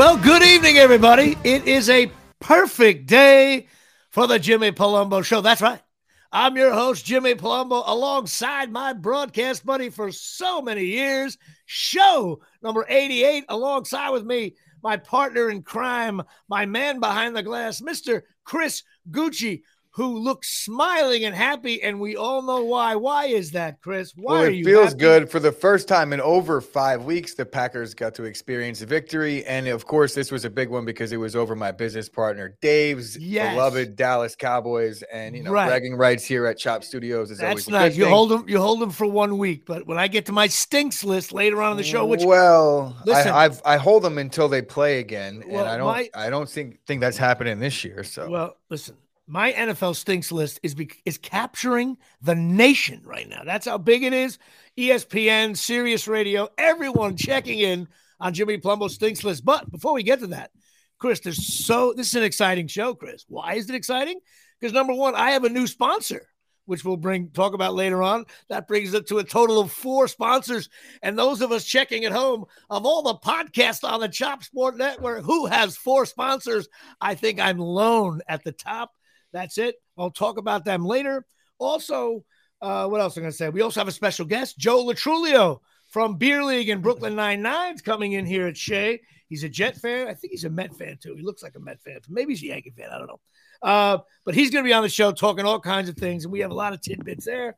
Well, good evening, everybody. It is a perfect day for the Jimmy Palumbo Show. That's right. I'm your host, Jimmy Palumbo, alongside my broadcast buddy for so many years, show number 88, alongside with me, my partner in crime, my man behind the glass, Mr. Chris Gucci who looks smiling and happy, and we all know why. Why is that, Chris? Why well, it are you It feels happy? good for the first time in over five weeks. The Packers got to experience a victory, and of course, this was a big one because it was over my business partner Dave's yes. beloved Dallas Cowboys, and you know, right. bragging rights here at Chop Studios is That's always nice. You hold them, you hold them for one week, but when I get to my stinks list later on in the show, which well, listen, I, I've, I hold them until they play again, well, and I don't, my, I don't think think that's happening this year. So well, listen my NFL stinks list is be, is capturing the nation right now. That's how big it is. ESPN, Sirius Radio, everyone checking in on Jimmy Palumbo's stinks list. But before we get to that, Chris, there's so this is an exciting show, Chris. Why is it exciting? Because number one, I have a new sponsor, which we'll bring talk about later on. That brings it to a total of four sponsors. And those of us checking at home, of all the podcasts on the Chop Sport Network, who has four sponsors? I think I'm lone at the top. That's it. I'll talk about them later. Also, uh, what else am I going to say? We also have a special guest, Joe Lo Truglio from Beer League and Brooklyn Nine Nines, coming in here at Shea. He's a Jet fan. I think he's a Met fan too. He looks like a Met fan. Maybe he's a Yankee fan. I don't know. Uh, but he's going to be on the show talking all kinds of things, and we have a lot of tidbits there.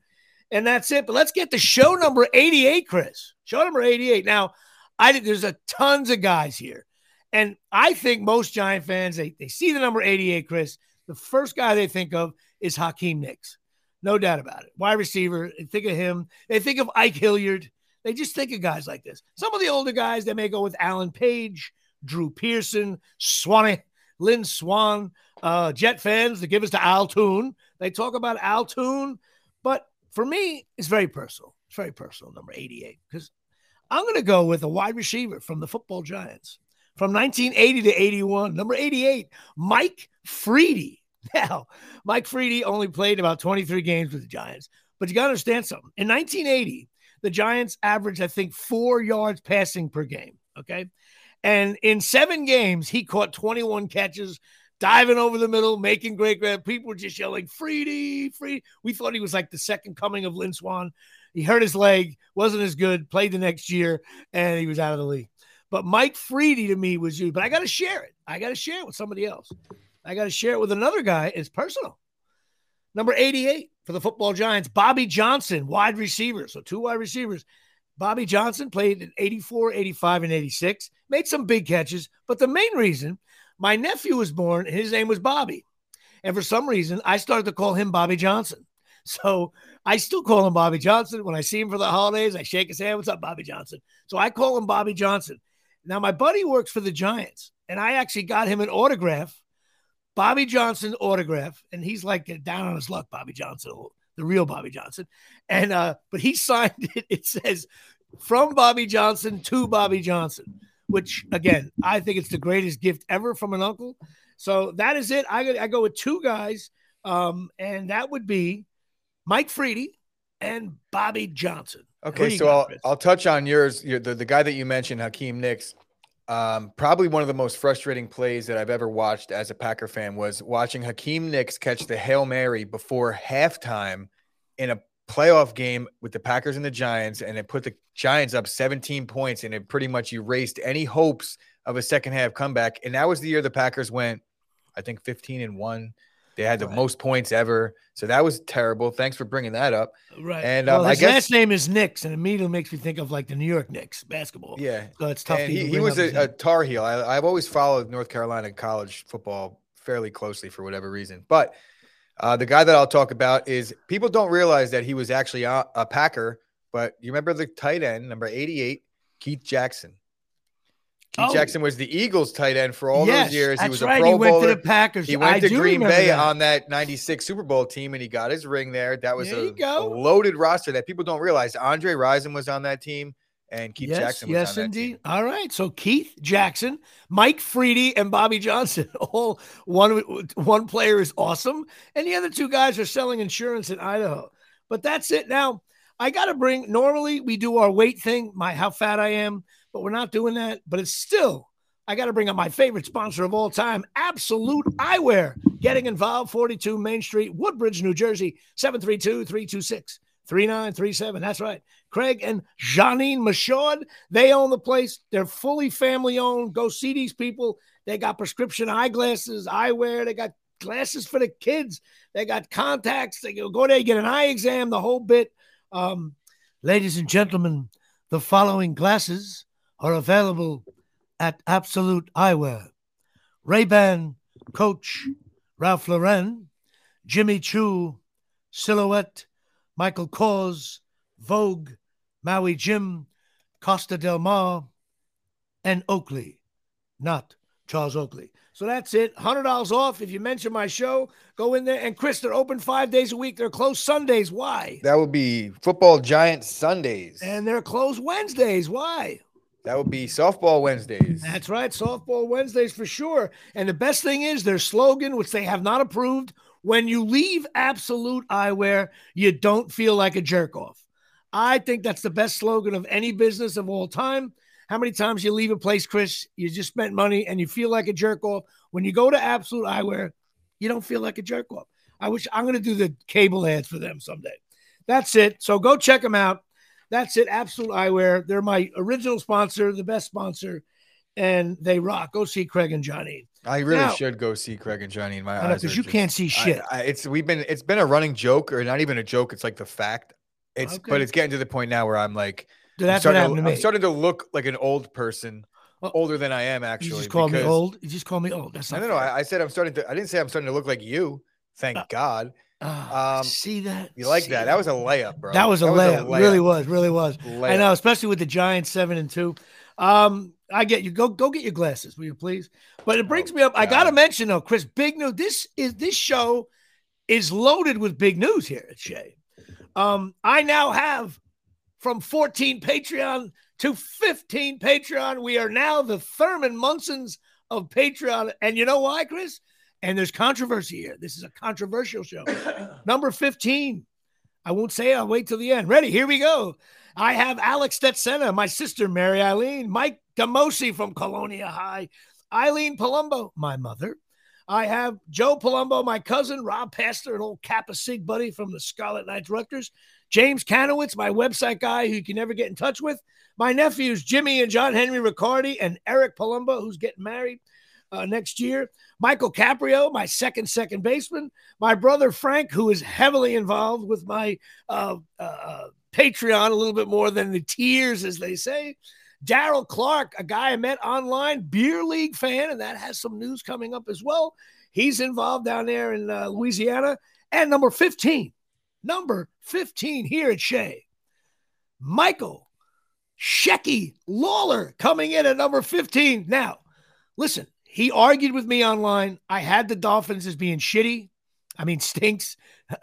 And that's it. But let's get to show number 88, Chris. Show number 88. Now, I think there's a tons of guys here. And I think most Giant fans, they, they see the number 88, Chris the first guy they think of is Hakeem Nicks. No doubt about it. Wide receiver, they think of him. They think of Ike Hilliard. They just think of guys like this. Some of the older guys, they may go with Alan Page, Drew Pearson, Swanee, Lynn Swann, Uh, Jet fans, they give us to Al Toon. They talk about Al Toon. But for me, it's very personal. It's very personal, number 88, because I'm going to go with a wide receiver from the football giants from 1980 to 81. Number 88, Mike Friede. Now, Mike Friede only played about 23 games with the Giants, but you got to understand something. In 1980, the Giants averaged, I think, four yards passing per game. Okay. And in seven games, he caught 21 catches, diving over the middle, making great grab. People were just yelling, Friede, Friede. We thought he was like the second coming of Lynn Swann. He hurt his leg, wasn't as good, played the next year, and he was out of the league. But Mike Friede to me was you. But I got to share it. I got to share it with somebody else. I got to share it with another guy. It's personal. Number 88 for the football Giants, Bobby Johnson, wide receiver. So two wide receivers. Bobby Johnson played in 84, 85, and 86, made some big catches. But the main reason my nephew was born, his name was Bobby. And for some reason, I started to call him Bobby Johnson. So I still call him Bobby Johnson. When I see him for the holidays, I shake his hand. What's up, Bobby Johnson? So I call him Bobby Johnson. Now, my buddy works for the Giants, and I actually got him an autograph, Bobby Johnson autograph, and he's like down on his luck, Bobby Johnson, the real Bobby Johnson. And uh, but he signed it. It says from Bobby Johnson to Bobby Johnson, which again, I think it's the greatest gift ever from an uncle. So that is it. I, I go with two guys, um, and that would be Mike Friede and Bobby Johnson. Okay, so I'll, I'll touch on yours. the, the guy that you mentioned, Hakeem Nicks. Um, probably one of the most frustrating plays that I've ever watched as a Packer fan was watching Hakeem Nicks catch the Hail Mary before halftime in a playoff game with the Packers and the Giants, and it put the Giants up 17 points, and it pretty much erased any hopes of a second half comeback. And that was the year the Packers went, I think, 15 and one. They had the right. most points ever. So that was terrible. Thanks for bringing that up. Right. And well, um, his I guess, last name is Knicks, and immediately makes me think of like the New York Knicks basketball. Yeah. So it's tough. he, he was a, a, Tar Heel. I, have always followed North Carolina college football fairly closely for whatever reason. But uh, the guy that I'll talk about is people don't realize that he was actually a, a Packer. But you remember the tight end, number 88, Keith Jackson. Keith oh. Jackson was the Eagles tight end for all yes, those years. He was a right. Pro he went to the Packers. He went I to Green Bay that. on that 96 Super Bowl team and he got his ring there. That was there a, loaded roster that people don't realize. Andre Rison was on that team and Keith yes, Jackson was yes, on that indeed. team. All right. So Keith Jackson, Mike Friede, and Bobby Johnson. All one one player is awesome. And the other two guys are selling insurance in Idaho. But that's it. Now, I gotta bring normally we do our weight thing, my how fat I am, but we're not doing that. But it's still I got to bring up my favorite sponsor of all time, Absolute Eyewear. Getting involved, 42 Main Street, Woodbridge, New Jersey, 732 326 3937. That's right. Craig and Janine Michaud, they own the place. They're fully family owned. Go see these people. They got prescription eyeglasses, eyewear. They got glasses for the kids. They got contacts. They go there, get an eye exam, the whole bit. Um, ladies and gentlemen, the following glasses are available at Absolute Eyewear. Ray-Ban, Coach, Ralph Lauren, Jimmy Choo, Silhouette, Michael Kors, Vogue, Maui Jim, Costa Del Mar, and Oakley, not Charles Oakley. So that's it. $100 off. If you mention my show, go in there. And Chris, they're open five days a week. They're closed Sundays. Why? That would be football giant Sundays. And they're closed Wednesdays. Why? That would be softball Wednesdays. That's right. Softball Wednesdays for sure. And the best thing is their slogan, which they have not approved when you leave Absolute Eyewear, you don't feel like a jerk off. I think that's the best slogan of any business of all time. How many times you leave a place, Chris? You just spent money and you feel like a jerk off. When you go to Absolute Eyewear, you don't feel like a jerk off. I wish I'm going to do the cable ads for them someday. That's it. So go check them out. That's it. Absolute Eyewear. They're my original sponsor, the best sponsor, and they rock. Go see Craig and Johnny. I really now, should go see Craig and Johnny in my eyes. Because you just, can't see shit. I, I, it's we've been it's been a running joke, or not even a joke. It's like the fact. It's okay. but it's getting to the point now where I'm like Dude, that's I'm starting, to, to I'm starting to look like an old person, older than I am actually. You just call me old. You just call me old. That's not. No, no, no. I, I, said I'm starting to. I didn't say I'm starting to look like you. Thank uh, God. Uh, um, see that? You like that? That was a layup, bro. That was a, that layup. Was a layup. Really was. Really was. Layup. I know, especially with the Giants seven and two. Um, I get you. Go go get your glasses, will you please? But it brings oh, me up. God. I gotta mention though, Chris, big news. This is this show is loaded with big news here at Shea. Um, I now have from 14 Patreon to 15 Patreon. We are now the Thurman Munsons of Patreon. And you know why, Chris? And there's controversy here. This is a controversial show. Number 15. I won't say it. I'll wait till the end. Ready? Here we go. I have Alex Stetsena, my sister Mary Eileen, Mike Demosi from Colonia High, Eileen Palumbo, my mother. I have Joe Palumbo, my cousin, Rob Pastor, an old Kappa Sig buddy from the Scarlet Knights Rutgers, James Kanowitz, my website guy who you can never get in touch with. My nephews, Jimmy and John Henry Riccardi, and Eric Palumbo, who's getting married uh, next year. Michael Caprio, my second second baseman. My brother Frank, who is heavily involved with my uh, uh, Patreon a little bit more than the tears, as they say. Daryl Clark, a guy I met online, beer league fan, and that has some news coming up as well. He's involved down there in uh, Louisiana. And number 15, number 15 here at Shea. Michael Shecky Lawler coming in at number 15. Now, listen, he argued with me online. I had the Dolphins as being shitty. I mean, stinks.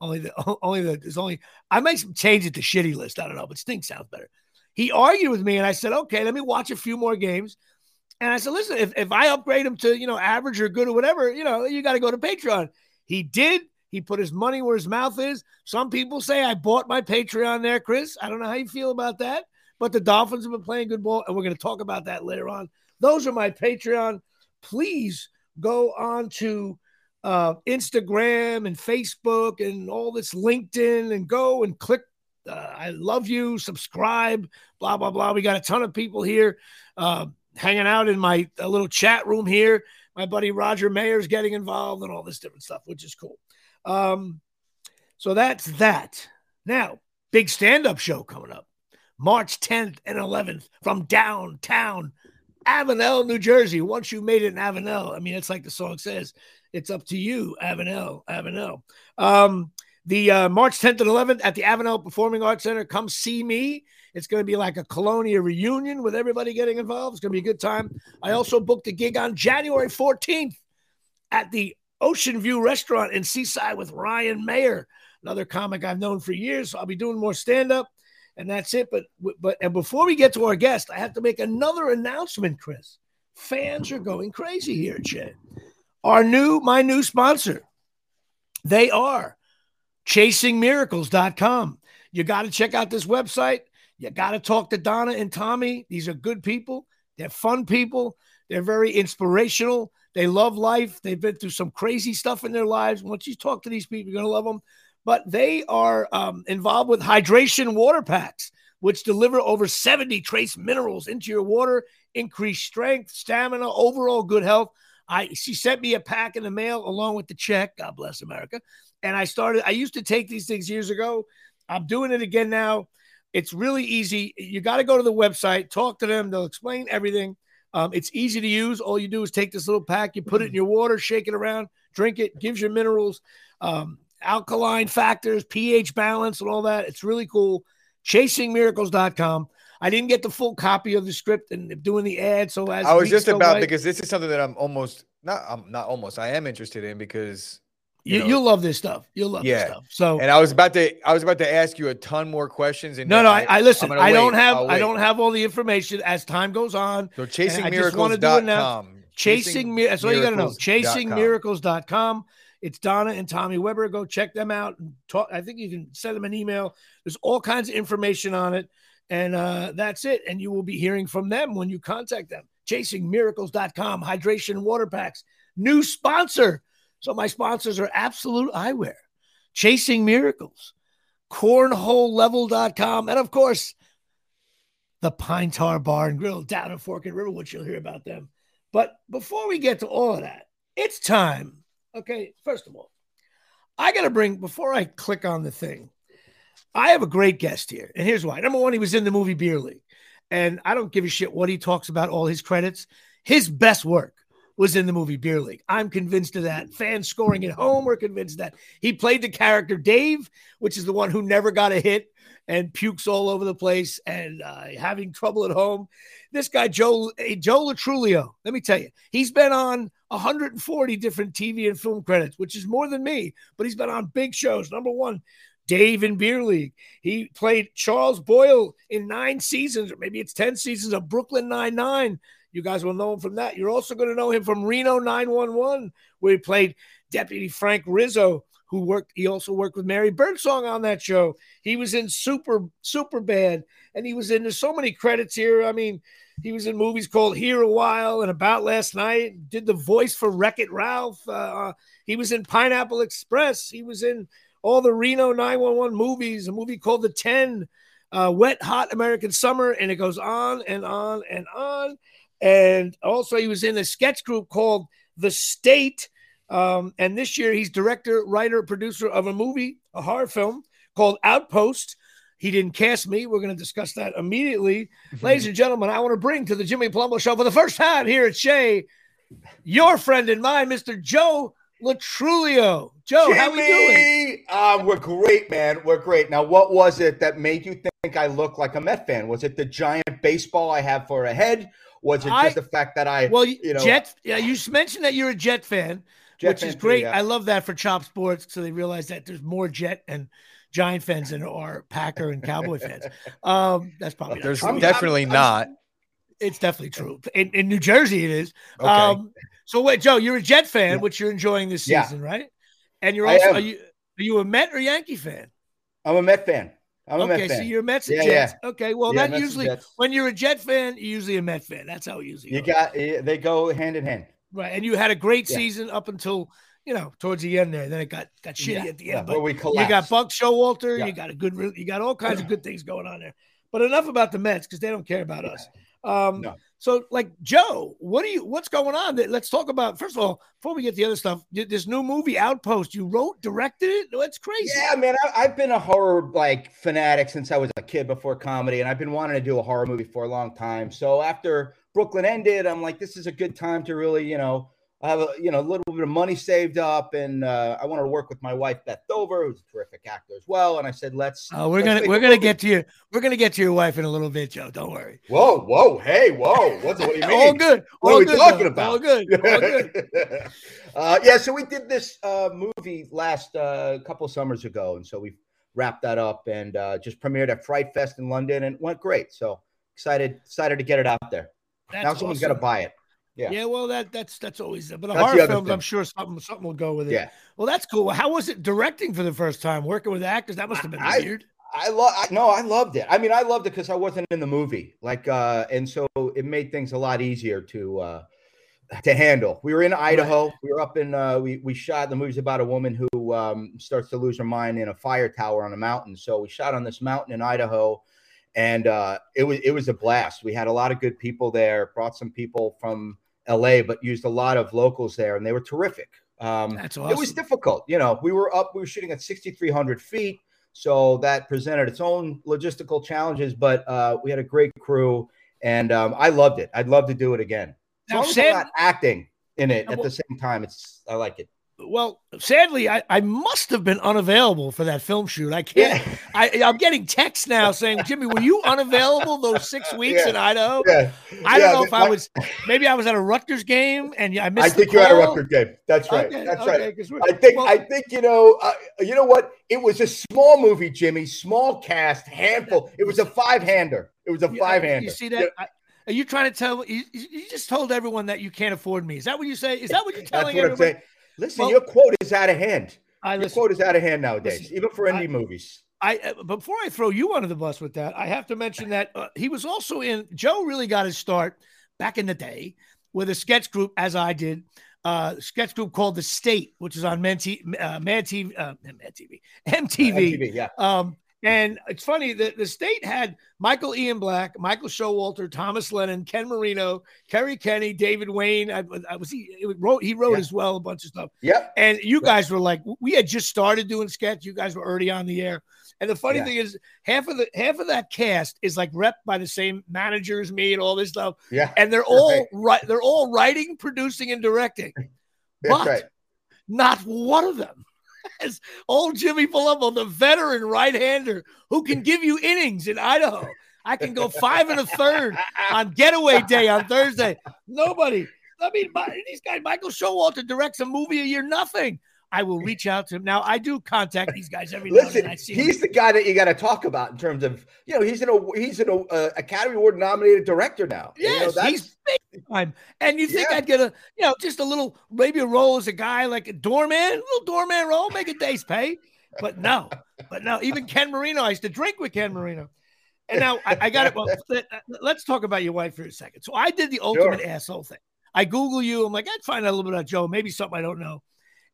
only the only the there's only I might change it to shitty list. I don't know, but stinks sounds better. He argued with me, and I said, okay, let me watch a few more games. And I said, listen, if, if I upgrade him to you know average or good or whatever, you know, you got to go to Patreon. He did. He put his money where his mouth is. Some people say I bought my Patreon there, Chris. I don't know how you feel about that, but the Dolphins have been playing good ball, and we're going to talk about that later on. Those are my Patreon. Please go on to uh, Instagram and Facebook and all this LinkedIn and go and click. Uh, I love you. Subscribe. Blah blah blah. We got a ton of people here uh, hanging out in my little chat room here. My buddy Roger Mayer's getting involved and all this different stuff, which is cool. Um, so that's that. Now, big stand up show coming up March 10th and 11th from downtown Avenel, New Jersey. Once you made it in Avenel, I mean, it's like the song says, it's up to you, Avenel, Avenel. Um, the uh, March 10th and 11th at the Avenel Performing Arts Center. Come see me. It's going to be like a Colonia reunion with everybody getting involved. It's going to be a good time. I also booked a gig on January 14th at the Ocean View Restaurant in Seaside with Ryan Mayer, another comic I've known for years. So I'll be doing more stand up, and that's it. But but and before we get to our guest, I have to make another announcement, Chris. Fans are going crazy here at Our new my new sponsor, they are chasingmiracles.com. You got to check out this website. You got to talk to Donna and Tommy. These are good people. They're fun people. They're very inspirational. They love life. They've been through some crazy stuff in their lives. Once you talk to these people, you're going to love them. But they are um, involved with hydration water packs, which deliver over 70 trace minerals into your water, increase strength, stamina, overall good health. I she sent me a pack in the mail along with the check. God bless America. And I started. I used to take these things years ago. I'm doing it again now. It's really easy. You got to go to the website, talk to them. They'll explain everything. Um, it's easy to use. All you do is take this little pack, you put it in your water, shake it around, drink it, gives you minerals, um, alkaline factors, pH balance, and all that. It's really cool. ChasingMiracles.com. I didn't get the full copy of the script and doing the ad. So as I was just about by, because this is something that I'm almost not I'm not almost I am interested in because you, you will love this stuff. You'll love yeah. this stuff. So and I was about to I was about to ask you a ton more questions. And no, no, I, I listen. I don't have I don't have all the information as time goes on. So chasingmiracles.com. Chasing, Chasing that's all you got to know. Chasingmiracles.com. It's Donna and Tommy Weber. Go check them out and talk. I think you can send them an email. There's all kinds of information on it. And uh, that's it. And you will be hearing from them when you contact them. ChasingMiracles.com, hydration water packs, new sponsor. So my sponsors are Absolute Eyewear, Chasing Miracles, CornholeLevel.com, and of course, the Pine Tar Bar and Grill down in Fork and Riverwood. You'll hear about them. But before we get to all of that, it's time. Okay, first of all, I got to bring, before I click on the thing, I have a great guest here, and here's why. Number one, he was in the movie Beer League, and I don't give a shit what he talks about, all his credits. His best work was in the movie Beer League. I'm convinced of that. Fans scoring at home were convinced that he played the character Dave, which is the one who never got a hit and pukes all over the place and uh, having trouble at home. This guy Joe Joe Lo Truglio, let me tell you, he's been on 140 different TV and film credits, which is more than me. But he's been on big shows. Number one, Dave in Beer League. He played Charles Boyle in nine seasons, or maybe it's 10 seasons of Brooklyn Nine-Nine. You guys will know him from that. You're also going to know him from Reno 911, where he played Deputy Frank Rizzo, who worked, he also worked with Mary Birdsong on that show. He was in Super, Super Bad, and he was in, there's so many credits here. I mean, he was in movies called Here a While and About Last Night, did the voice for Wreck It Ralph. Uh, uh he was in Pineapple Express. He was in all the Reno 911 movies, a movie called The 10, uh, Wet Hot American Summer, and it goes on and on and on. And also, he was in a sketch group called The State. Um, and this year, he's director, writer, producer of a movie, a horror film called Outpost. He didn't cast me. We're going to discuss that immediately. Ladies and gentlemen, I want to bring to the Jimmy Palumbo Show for the first time here at Shea, your friend and mine, Mr. Joe Lo Truglio. Joe, Jimmy, how we doing? Uh, we're great, man. We're great. Now, what was it that made you think I look like a Met fan? Was it the giant baseball I have for a head? Was it I, just the fact that I, well, you know, Jet? Yeah, you mentioned that you're a Jet fan, Jet which fan is great. Too, yeah. I love that for Chop Sports, so they realize that there's more Jet and Giant fans than are Packer and Cowboy fans. Um, that's probably there's definitely I'm, not. I'm, it's definitely true. In, in New Jersey, it is. Okay. Um, so wait, Joe, you're a Jet fan, yeah. which you're enjoying this season, yeah. right? And you're also are you are you a Met or Yankee fan? I'm a Met fan. I'm okay, a Met fan. so you're a Mets and yeah, Jets. Yeah. Okay, well, yeah, that Mets usually when you're a Jet fan, you're usually a Met fan. That's how it usually. You goes. got they go hand in hand. Right, and you had a great season up until you know towards the end there. Then it got got shitty at the end. but we collapsed. You got Buck Showalter. You got a good. You got all kinds of good things going on there. But enough about the Mets because they don't care about us. Um, no. So, like Joe, what do you? What's going on? Let's talk about first of all before we get the other stuff. This new movie, Outpost. You wrote, directed it. That's crazy. Yeah, man. I, have been a horror like fanatic since I was a kid before comedy, and I've been wanting to do a horror movie for a long time. So after Brooklyn ended, I'm like, this is a good time to really, you know, I have a you know a little bit of money saved up, and uh, I wanted to work with my wife Beth Dover, who's a terrific actor as well. And I said, "Let's." Oh, we're let's gonna we're gonna get to you. We're gonna get to your wife in a little bit, Joe. Don't worry. Whoa, whoa, hey, whoa! What's what do you mean? All good. What All are we good, talking though. about? All good. All good. uh, yeah, so we did this uh, movie last uh, couple summers ago, and so we wrapped that up and uh, just premiered at Fright Fest in London, and went great. So excited, excited to get it out there. That's now someone's awesome. got to buy it. Yeah. Yeah. Well, that that's that's always but the that's horror the films, thing. I'm sure something something will go with it. Yeah. Well, that's cool. How was it directing for the first time? Working with actors, that must have been I, weird. I love. No, I loved it. I mean, I loved it because I wasn't in the movie. Like, uh, and so it made things a lot easier to uh to handle. We were in Idaho. Right. We were up in. Uh, we we shot the movie's about a woman who um, starts to lose her mind in a fire tower on a mountain. So we shot on this mountain in Idaho, and uh, it was it was a blast. We had a lot of good people there. Brought some people from L.A., but used a lot of locals there, and they were terrific. Um, That's awesome. It was difficult. You know, we were up. We were shooting at 6,300 feet, so that presented its own logistical challenges. But uh, we had a great crew, and um, I loved it. I'd love to do it again. Now, as long as not acting in it at well, the same time, it's I like it. Well, sadly, I, I must have been unavailable for that film shoot. I can't. Yeah. I, I'm getting texts now saying, Jimmy, were you unavailable those six weeks yeah. in Idaho? Yeah. I don't know if I was. Maybe I was at a Rutgers game and I missed. I think you're at a Rutgers game. That's right. Okay, That's okay, right. I think. Well, I think you know. Uh, you know what? It was a small movie, Jimmy. Small cast, handful. It was a five hander. It was a five hander. You see that? I, are you trying to tell? You, you, just told everyone that you can't afford me. Is that what you say? Is that what you're telling everyone? Listen, well, your quote is out of hand. I your quote is out of hand nowadays, listen, even for indie I, movies. I uh, before I throw you under the bus with that, I have to mention that uh, he was also in. Joe really got his start back in the day with a sketch group, as I did. Uh, sketch group called The State, which is on Man, T- uh, Man TV, uh, Man TV, MTV. MTV, yeah. Um, and it's funny that the state had Michael Ian Black, Michael Showalter, Thomas Lennon, Ken Marino, Kerry Kenney, David Wain. I, I was he wrote he wrote yeah. as well a bunch of stuff. Yeah. And you guys were like, we had just started doing sketch. You guys were already on the air. And the funny yeah. thing is, half of the half of that cast is like rep by the same managers, me, and all this stuff. Yeah. And they're all right. They're all writing, producing, and directing. but right. not one of them as old Jimmy Palumbo, the veteran right-hander who can give you innings in Idaho. I can go five and a third on getaway day on Thursday. Nobody. I mean, these guys, Michael Showalter directs a movie a year, nothing. I will reach out to him. Now I do contact these guys every Listen, now and then. he's the guy that you got to talk about in terms of you know he's an he's an uh, Academy Award nominated director now. Yes, you know, he's big time. And you think yeah. I'd get a you know just a little maybe a role as a guy like a doorman, a little doorman role, make a day's pay. But no, but no. Even Ken Marino, I used to drink with Ken Marino. And now I, I got it. Well, let's talk about your wife for a second. So I did the ultimate sure. asshole thing. I Google you. I'm like, I'd find out a little bit about Joe, maybe something I don't know.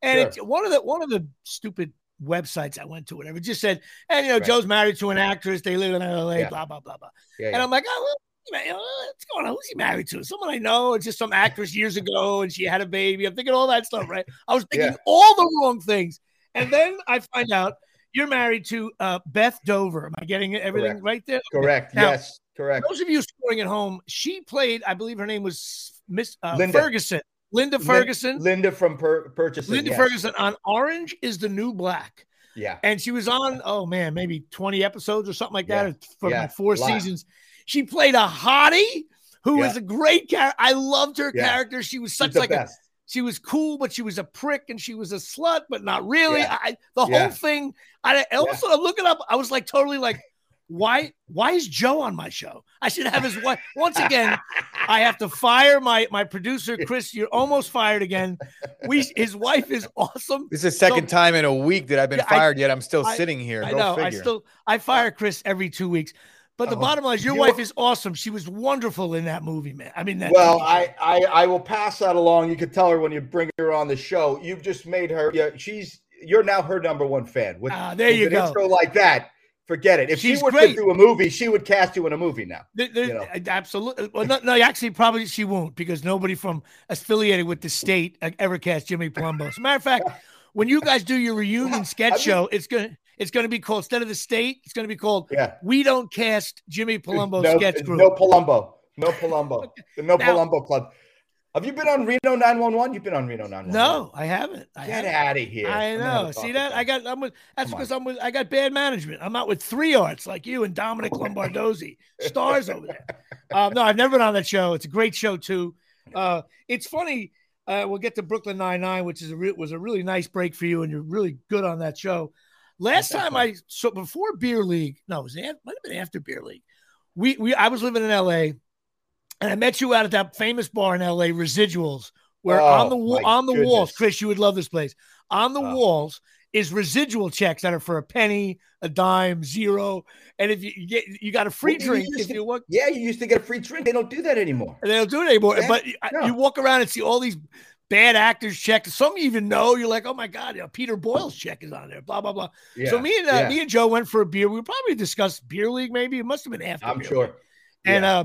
And sure. it's one of the one of the stupid websites I went to, whatever, just said, and you know, right. Joe's married to an actress, they live in LA, yeah. blah, blah, blah, blah. Yeah, and yeah. I'm like, oh, what's going on? Who's he married to? Someone I know. It's just some actress years ago, and she had a baby. I'm thinking all that stuff, right? I was thinking all the wrong things. And then I find out you're married to uh, Beth Dover. Am I getting everything correct. right there? Correct. Now, yes, correct. Those of you scoring at home, she played, I believe her name was Miss uh, Ferguson Linda Ferguson. Linda from Pur- Purchasing. Linda yes. Ferguson on Orange is the New Black. Yeah. And she was on, oh man, maybe 20 episodes or something like that yeah. for yeah. four seasons. She played a hottie who yeah. was a great character. I loved her character. She was such like best. a she was cool, but she was a prick and she was a slut, but not really. I the whole thing. I also I'm looking up. I was like totally like, why why is Joe on my show? I should have his wife. Once again, I have to fire my my producer Chris. You're almost fired again. We his wife is awesome. This is the second so, time in a week that I've been yeah, fired. I, yet I'm still I, sitting here. I Go know. Figure. I still I fire Chris every two weeks. But the oh, bottom line is, your wife is awesome. She was wonderful in that movie, man. I mean, that well, I, I I will pass that along. You can tell her when you bring her on the show. You've just made her. Yeah, she's you're now her number one fan. With, ah, there you go. Intro like that Forget it. If She's she were great. to do a movie, she would cast you in a movie now. The, the, you know? Uh, absolutely. Well, no, no, actually, probably she won't because nobody from affiliated with the state uh, ever cast Jimmy Palumbo. As a matter of fact, when you guys do your reunion sketch I mean, show, it's gonna it's gonna be called instead of the state, it's gonna be called yeah. We don't cast Jimmy Palumbo no, sketch group. No Palumbo. No Palumbo. The No now, Palumbo Club. Have you been on Reno 911? You've been on Reno 911. No, I haven't. I Get haven't. out of here. I know. See that? I got I'm with that's because I'm with I got bad management. I'm out with three arts like you and Dominic Lombardozzi. Stars over there. Um, no, I've never been on that show. It's a great show too. Uh, it's funny. Uh, we'll get to Brooklyn Nine Nine, which is a re- was a really nice break for you, and you're really good on that show. Last time I so before Beer League, no, it was it might have been after Beer League. We we I was living in L.A. and I met you out at that famous bar in L.A. Residuals where oh, on the on the goodness. walls, Chris, you would love this place. On the walls is residual checks that are for a penny, a dime, zero. And if you get, you got a free Well, drink if to- you want. Yeah, you used to get a free drink. They don't do that anymore. They don't do it anymore. Yeah, But no. you walk around and see all these bad actors checks. Some you even know. You're like, oh my god, you know, Peter Boyle's check is on there. Blah blah blah. Yeah, so me and uh, yeah. me and Joe went for a beer. We probably discussed beer league. Maybe it must have been after. I'm sure. And uh, uh,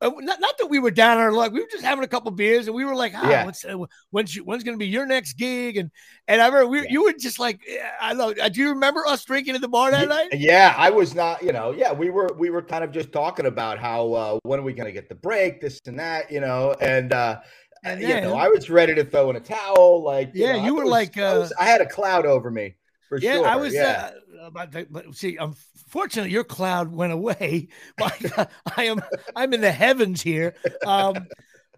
not, not that we were down on our luck. We were just having a couple beers, and we were like, ah, Yeah. when's, uh, when's, you, when's going to be your next gig? And and I remember we, Yeah. you were just like, I know. uh, Do you remember us drinking at the bar that night? Yeah, I was not, you know, yeah, we were we were kind of just talking about how uh when are we gonna get the break, this and that, you know, and uh And you know, I was ready to throw in a towel, like Yeah, know, you were was- like, I, was- uh, I had a cloud over me for Yeah, sure. I was. yeah. Uh, but, but see, unfortunately, your cloud went away. I am, I'm in the heavens here. Um,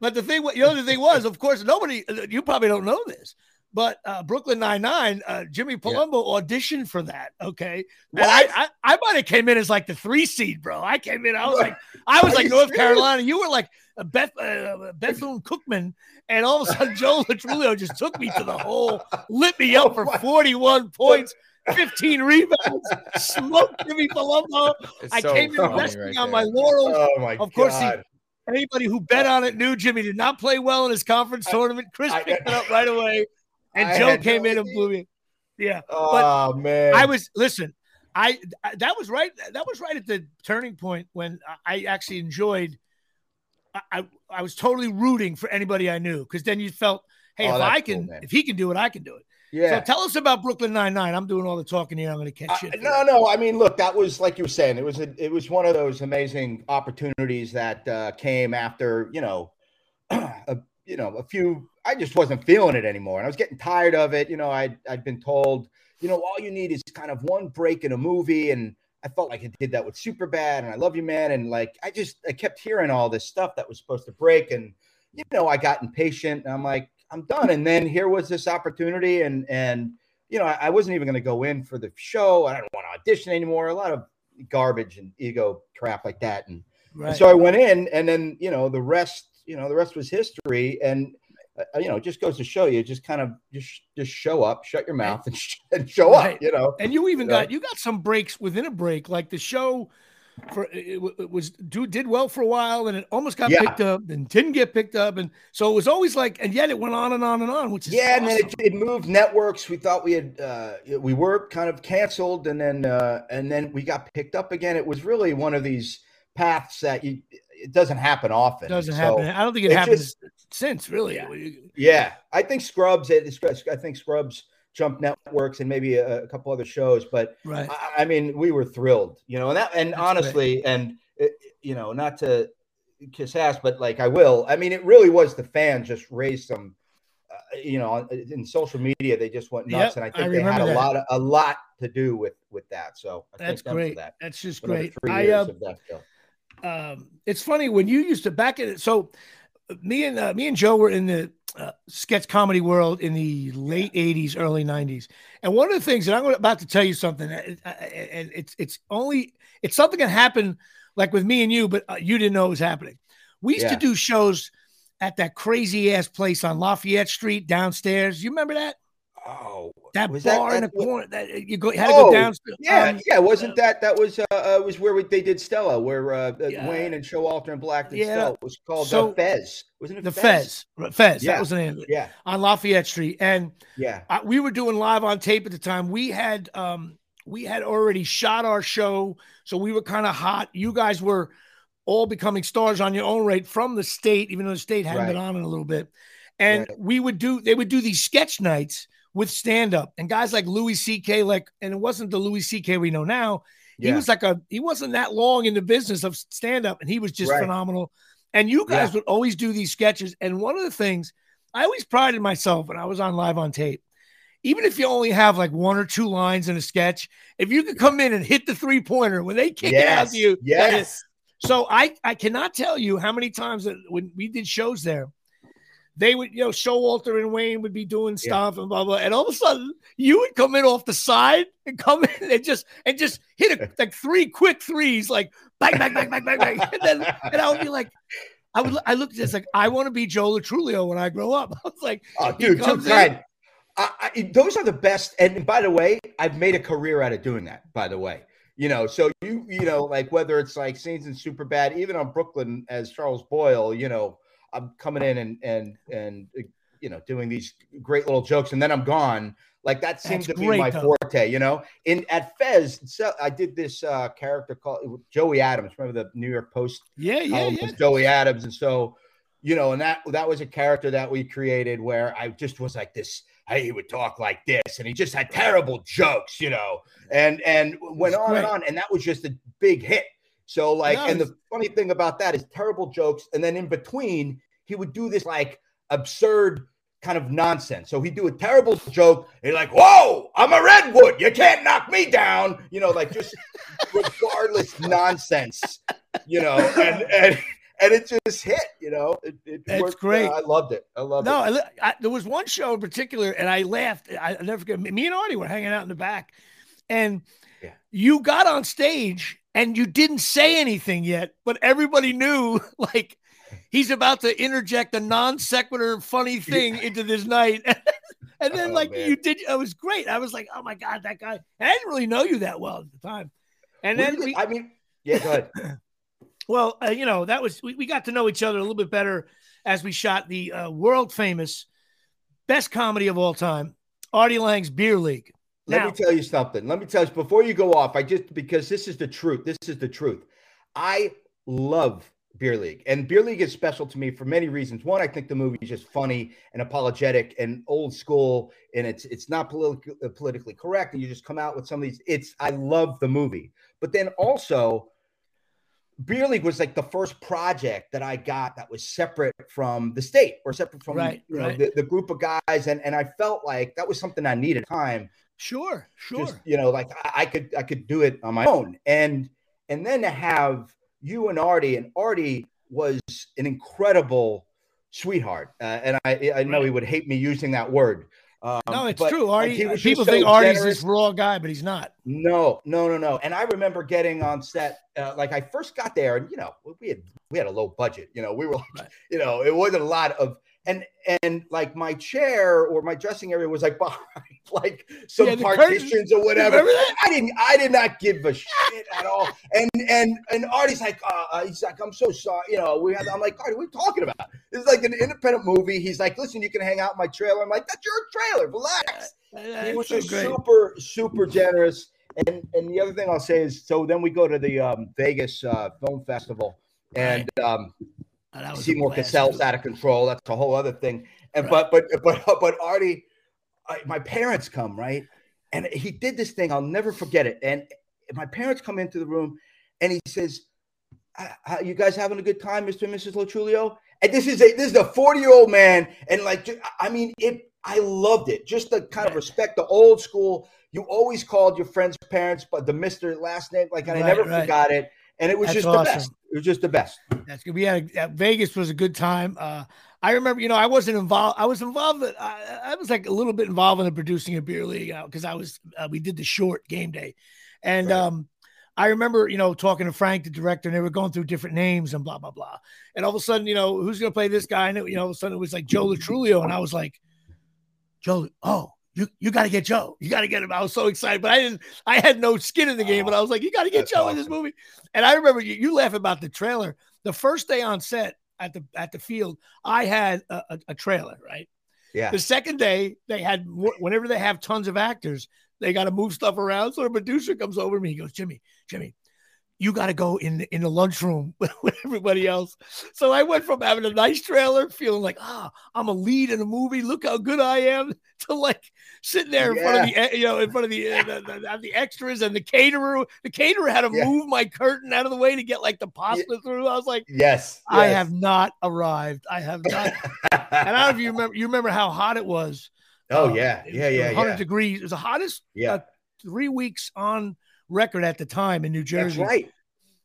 but the thing, the other thing was, of course, nobody. You probably don't know this, but uh, Brooklyn Nine Nine, uh, Jimmy Palumbo auditioned for that. Okay, and I, I, I might have came in as like the three seed, bro. I came in. I was like, I was Are like North serious? Carolina. You were like uh, Beth uh, Bethune Cookman, and all of a sudden Joe Lo Truglio just took me to the hole, lit me up Oh for 41 points, 15 rebounds, smoked Jimmy Palumbo. It's I so came in resting right on my laurels. Oh my Of course, he- Anybody who bet on it knew Jimmy did not play well in his conference I- tournament. Chris I- picked it up right away, and I Joe came no in and blew me. Yeah, oh man. I was listen. I I- that was right. That was right at the turning point when I actually enjoyed. I I, I was totally rooting for anybody I knew because then you felt, hey, Oh, if I can, man. if he can do it, I can do it. yeah. So tell us about Brooklyn Nine Nine. I'm doing all the talking here. I'm going to catch Uh, no, no. I mean, look, that was like you were saying. It was a, it was one of those amazing opportunities that uh, came after you know, a, you know, a few. I just wasn't feeling it anymore, and I was getting tired of it. You know, I'd, I'd been told, you know, all you need is kind of one break in a movie, and I felt like I did that with Superbad and I Love You Man, and like I just I kept hearing all this stuff that was supposed to break, and you know, I got impatient, and I'm like, I'm done. And then here was this opportunity, and and you know, I, I wasn't even going to go in for the show. I don't want to audition anymore. A lot of garbage and ego crap like that. And, and so I went in, and then you know, the rest, you know, the rest was history. And you know, it just goes to show you, just kind of just just show up, shut your mouth, and, sh- and show Right. up. You know, And you even got you got some breaks within a break, like the show for it, it was do did well for a while, and it almost got Yeah. picked up, and didn't get picked up, and so it was always like, and yet it went on and on and on, which is yeah. And then it, it moved networks. We thought we had uh, we were kind of canceled, and then uh, and then we got picked up again. It was really one of these paths that you it doesn't happen often. doesn't So- happen. I don't think it, it happened just- since really. Yeah. Yeah, I think Scrubs. it- I think Scrubs jumped networks and maybe a, a couple other shows, but Right. I, I mean, we were thrilled, you know, and that, and That's honestly, and it, you know, not to kiss ass, but like I will. I mean, it really was the fans just raised some, uh, you know, in social media they just went nuts, Yep, and I I think they had a that. lot of a lot to do with with that. So I That's great. that. That's just Another great. Three I years uh, of that show. Um, it's funny when you used to back in. So me and uh, me and Joe were in the uh, sketch comedy world in the late '80s, early '90s, and one of the things that I'm about to tell you something, uh, and it's it's only it's something that happened like with me and you, but uh, you didn't know it was happening. We used Yeah. to do shows at that crazy ass place on Lafayette Street downstairs. You remember that? Oh, That was that- in the corner that you go had to go Oh, downstairs. Yeah, um, yeah, wasn't that that was uh, uh was where we, they did Stella, where uh, uh, Yeah. Wain and Showalter and Black did Yeah. Stella. It was called So- uh, Fez, wasn't it? the Fez, Fez, Yeah. that was the name Yeah, on Lafayette Street, and yeah, uh, we were doing live on tape at the time. We had um we had already shot our show, so we were kind of hot. You guys were all becoming stars on your own right from the state, even though the state hadn't been on in a little bit. And Right. we would do they would do these sketch nights with stand up and guys like Louis C.K. like, and it wasn't the Louis C.K. we know now. He was like a he wasn't that long in the business of stand up, and he was just Right. phenomenal. And you guys Yeah. would always do these sketches. And one of the things I always prided myself when I was on live on tape, even if you only have like one or two lines in a sketch, if you could come in and hit the three pointer when they kick it out yes, to you, yes, so I I cannot tell you how many times that when we did shows there, they would you know Showalter and Wain would be doing Yeah. stuff and blah blah, and all of a sudden you would come in off the side and come in and just and just hit a, like three quick threes, like bang bang bang bang bang bang, and then and I would be like. I would. I looked at this like I want to be Joe Lo Truglio when I grow up. I was like, oh, dude, comes kind. I, I, those are the best. And by the way, I've made a career out of doing that. By the way, you know, so you you know, like whether it's like Saints and Super Bad, even on Brooklyn as Charles Boyle, you know, I'm coming in and and and you know doing these great little jokes, and then I'm gone. Like that seems to be my though. forte, you know. In at Fez, so I did this uh, character called Joey Adams. Remember the New York Post? Yeah, yeah, yeah. Joey Adams, and so you know, and that that was a character that we created where I just was like this. Hey, he would talk like this, and he just had terrible jokes, you know, and and went on great. and on, and that was just a big hit. So like, no, and the funny thing about that is terrible jokes, and then in between he would do this like absurd kind of nonsense. So he'd do a terrible joke. He's like, "Whoa, I'm a redwood. You can't knock me down." You know, like just regardless nonsense. You know, and and and it just hit. You know, it, it it's worked. great. Uh, I loved it. I loved no, it. No, there was one show in particular, and I laughed. I never forget. Me and Artie were hanging out in the back, and. You got on stage and you didn't say anything yet, but everybody knew like he's about to interject a non sequitur funny thing into this night. and then, oh, like, man. you did, it was great. I was like, oh my God, that guy. I didn't really know you that well at the time. And then, we, I mean, yeah, go ahead. well, uh, you know, that was, we, we got to know each other a little bit better as we shot the uh, world famous best comedy of all time, Artie Lange's Beer League. Let now, me tell you something. Let me tell you before you go off. I just because this is the truth. This is the truth. I love Beer League. And Beer League is special to me for many reasons. One, I think the movie is just funny and apologetic and old school, and it's it's not politically politically correct. And you just come out with some of these. It's I love the movie, but then also. Beer League was like the first project that I got that was separate from the state or separate from right, you know, right. the, the group of guys. And, and I felt like that was something I needed time. Sure, sure. Just, you know, like I, I could I could do it on my own. And and then to have you and Artie, and Artie was an incredible sweetheart. Uh, and I, I know he would hate me using that word. Um, no, it's true. Artie, like, people so think Artie's generous. this raw guy, but he's not. No, no, no, no. And I remember getting on set, uh, like I first got there, and you know, we had we had a low budget. You know, we were like, right. you know, it wasn't a lot of and and like my chair or my dressing area was like behind like some yeah, partitions or whatever. I didn't I did not give a shit at all. And and and Artie's like, uh, uh, he's like, I'm so sorry. You know, we had I'm like, Artie, what are you talking about? This is like an independent movie. He's like, listen, you can hang out in my trailer. I'm like, that's your trailer. Relax. he was just super, super generous. And and the other thing I'll say is so then we go to the um, Vegas uh, Film Festival and um, Oh, Seymour Cassel's out of control. That's a whole other thing. And right. but but but but Artie, I, my parents come right, and he did this thing. I'll never forget it. And my parents come into the room, and he says, "You guys having a good time, Mister and Mrs. Lo Truglio?" And this is a this is a forty year old man, and like I mean it. I loved it. Just the kind of respect, the old school. You always called your friends' parents, but the Mister last name, like, and I never right. forgot it and it was That's just awesome. the best. It was just the best. That's good. We had a, Vegas was a good time. Uh, I remember, you know, I wasn't involved. I was involved. I, I was like a little bit involved in the producing a beer league because uh, I was. Uh, we did the short game day, and right. um, I remember, you know, talking to Frank, the director, and they were going through different names and blah blah blah. And all of a sudden, you know, who's going to play this guy? And it, you know, all of a sudden it was like Joe Lo Truglio, and I was like, Joe, oh, you you got to get Joe. You got to get him. I was so excited, but I didn't. I had no skin in the game, but I was like, you got to get Joe awesome. in this movie. And I remember you, you laugh about the trailer. The first day on set at the at the field, I had a, a, a trailer, right? Yeah. The second day, they had whenever they have tons of actors, they got to move stuff around. So the producer comes over to me. He goes, Jimmy, Jimmy, you got to go in the, in the lunchroom with everybody else. So I went from having a nice trailer, feeling like, ah, I'm a lead in a movie. Look how good I am, to like sitting there in yeah. front of the, eh, you know, in front of the, uh, the, the, the, extras and the caterer. The caterer had to yeah. move my curtain out of the way to get like the pasta yeah. through. I was like, yes, I have not arrived. I have not. and I don't know if you remember. You remember how hot it was. Oh uh, yeah, yeah, yeah, 100 degrees. It was the hottest. Yeah. Uh, three weeks on record at the time in New Jersey. That's right.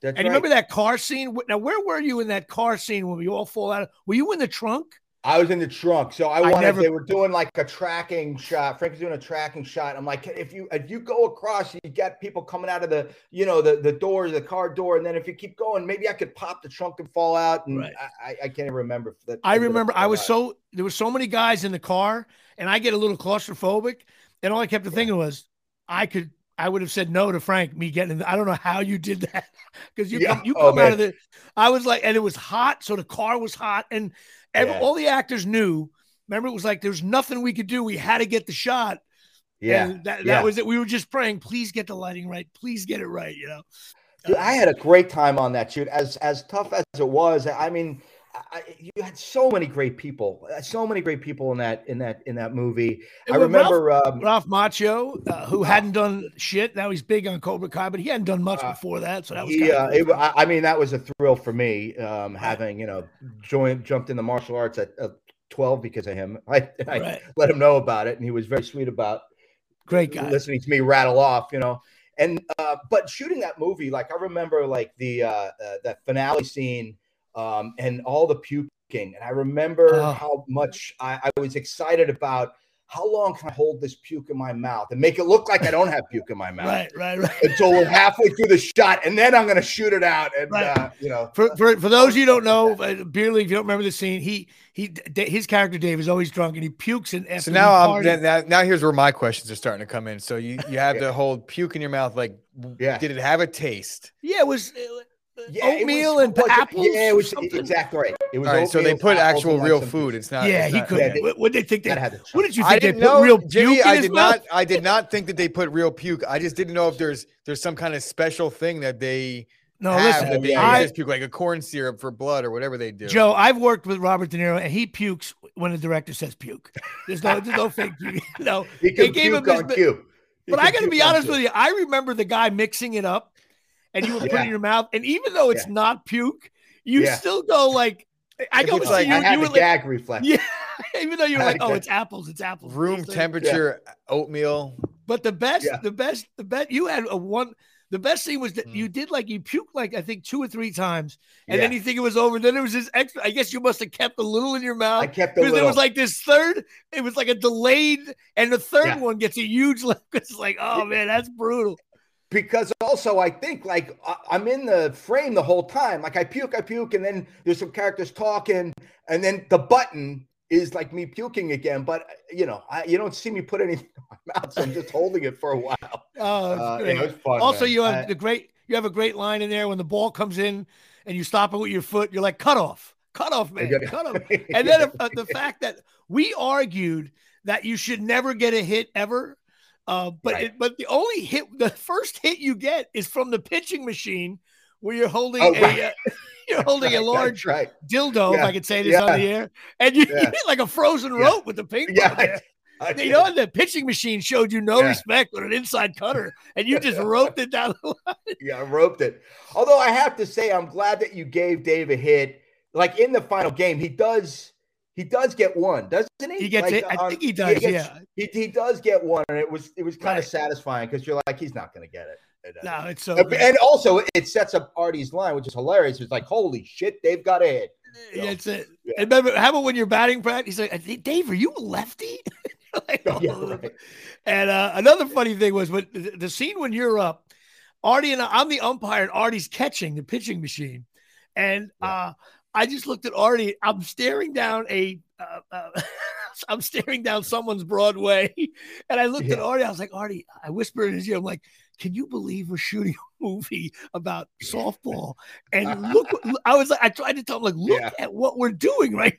That's and right. remember that car scene? Now, where were you in that car scene when we all fall out? Of, were you in the trunk? I was in the trunk, so I I wanted. never- They were doing like a tracking shot. Frank was doing a tracking shot. I'm like, if you if you go across, you get people coming out of the you know the the doors, the car door, and then if you keep going, maybe I could pop the trunk and fall out. And Right. I, I, I can't even remember. That I remember I was out. so there were so many guys in the car, and I get a little claustrophobic, and all I kept thinking was, I could, I would have said no to Frank. Me getting, in the, I don't know how you did that because you Yeah. come, you Oh, come out man. of the. I was like, and it was hot, so the car was hot, and every, Yeah. all the actors knew. Remember, it was like there was nothing we could do. We had to get the shot. Yeah, and that, that yeah. was it. We were just praying, please get the lighting right, please get it right. You know, Dude, I had a great time on that shoot. As as tough as it was, I mean, I, you had so many great people, uh, so many great people in that in that in that movie. And I with Ralph- remember. um, Ralph Macchio, uh, who hadn't done shit. Now he's big on Cobra Kai, but he hadn't done much Uh, before that. So that was yeah. uh, it, I mean, that was a thrill for me, um, having you know joined jumped in the martial arts at uh, twelve because of him. I, I Right. let him know about it, and he was very sweet about great guy. listening to me rattle off, you know. And uh, but shooting that movie, like I remember, like the uh, uh that finale scene, um, and all the puking, and I remember Oh. how much I, I was excited about. How long can I hold this puke in my mouth and make it look like I don't have puke in my mouth? Right, right, right. Until we're halfway through the shot, and then I'm going to shoot it out, and Right. uh, you know, For, for for those you don't know, uh, Beer League, if you don't remember the scene, he he D- his character Dave is always drunk and he pukes and So now I'm parties- now, now here's where my questions are starting to come in. So you you have to hold puke in your mouth. Like, Yeah. did it have a taste? yeah, it was uh, Yeah, oatmeal was- and was apples. Yeah, it was exactly right. It was All right, so they put actual real food. juice. It's not. Yeah, it's he not- could. yeah, they- What what did they think? They, That had the what did you think? They didn't put know, real Jimmy. puke I in his did mouth? not. I did not think that they put real puke. I just didn't know if there's there's some kind of special thing that they No, have listen, that they I, just puke, like a corn syrup for blood or whatever they do. Joe, I've worked with Robert De Niro, and he pukes when the director says puke. There's no, there's no fake puke. No, He They could gave him puke his on mi- cue. He But I got to be honest with you. I remember the guy mixing it up, and you would put it in your mouth, and even though it's Yeah. not puke, you Yeah. still go like, I If go it's see like- you, I had you the were like, gag reflex. yeah, even though you were like, oh, it's apples, it's apples. Room It's like- temperature oatmeal. But the best, Yeah. the best, the best, you had a one. The best thing was that Mm. you did like you puked like I think two or three times, and Yeah. then you think it was over. Then there was this extra. I guess you must have kept a little in your mouth I kept the because there was like this third. It was like a delayed, and the third Yeah. one gets a huge lift. It's like, oh man, that's brutal. Because also I think like I'm in the frame the whole time. Like I puke, I puke, and then there's some characters talking, and then the button is like me puking again. But you know, I, you don't see me put anything in my mouth, so I'm just holding it for a while. Oh, Uh, great. yeah, it was fun. also, man. you have I- the great. You have a great line in there when the ball comes in, and you stop it with your foot. You're like, cut off, cut off, man, cut off. And then uh, the fact that we argued that you should never get a hit ever. Uh, but Right. it, but the only hit, the first hit you get is from the pitching machine, where you're holding Oh, a right. uh, you're holding a large right. dildo, if I could say this on Yeah. the air, and you, Yeah. hit like a frozen Yeah. rope with the ping pong. Yeah, You know, the pitching machine showed you no Yeah. respect with an inside cutter, and you just roped it down the line. yeah, I roped it. Although I have to say, I'm glad that you gave Dave a hit. Like in the final game, he does. He does get one, doesn't he? He gets Like, it. I on- think he does. gets- yeah. He, he does get one, and it was it was kind Right. of satisfying because you're like, he's not going to get it. And, uh, No, it's so. Uh. And also, it sets up Artie's line, which is hilarious. It's like, holy shit, they've got a hit. Yeah, it's it. Yeah. And remember, how about when you're batting practice? He's like, Dave, are you a lefty? Like, Yeah, oh. right. And uh, another funny thing was when the, the scene when you're up, Artie and I, I'm the umpire, and Artie's catching the pitching machine, and Yeah. uh, I just looked at Artie. I'm staring down a. Uh, uh, I'm staring down someone's Broadway, and I looked at Yeah. Artie. I was like, Artie, I whispered in his ear, I'm like, can you believe we're shooting a movie about softball? And look, I was like, I tried to tell him, like, look Yeah. at what we're doing right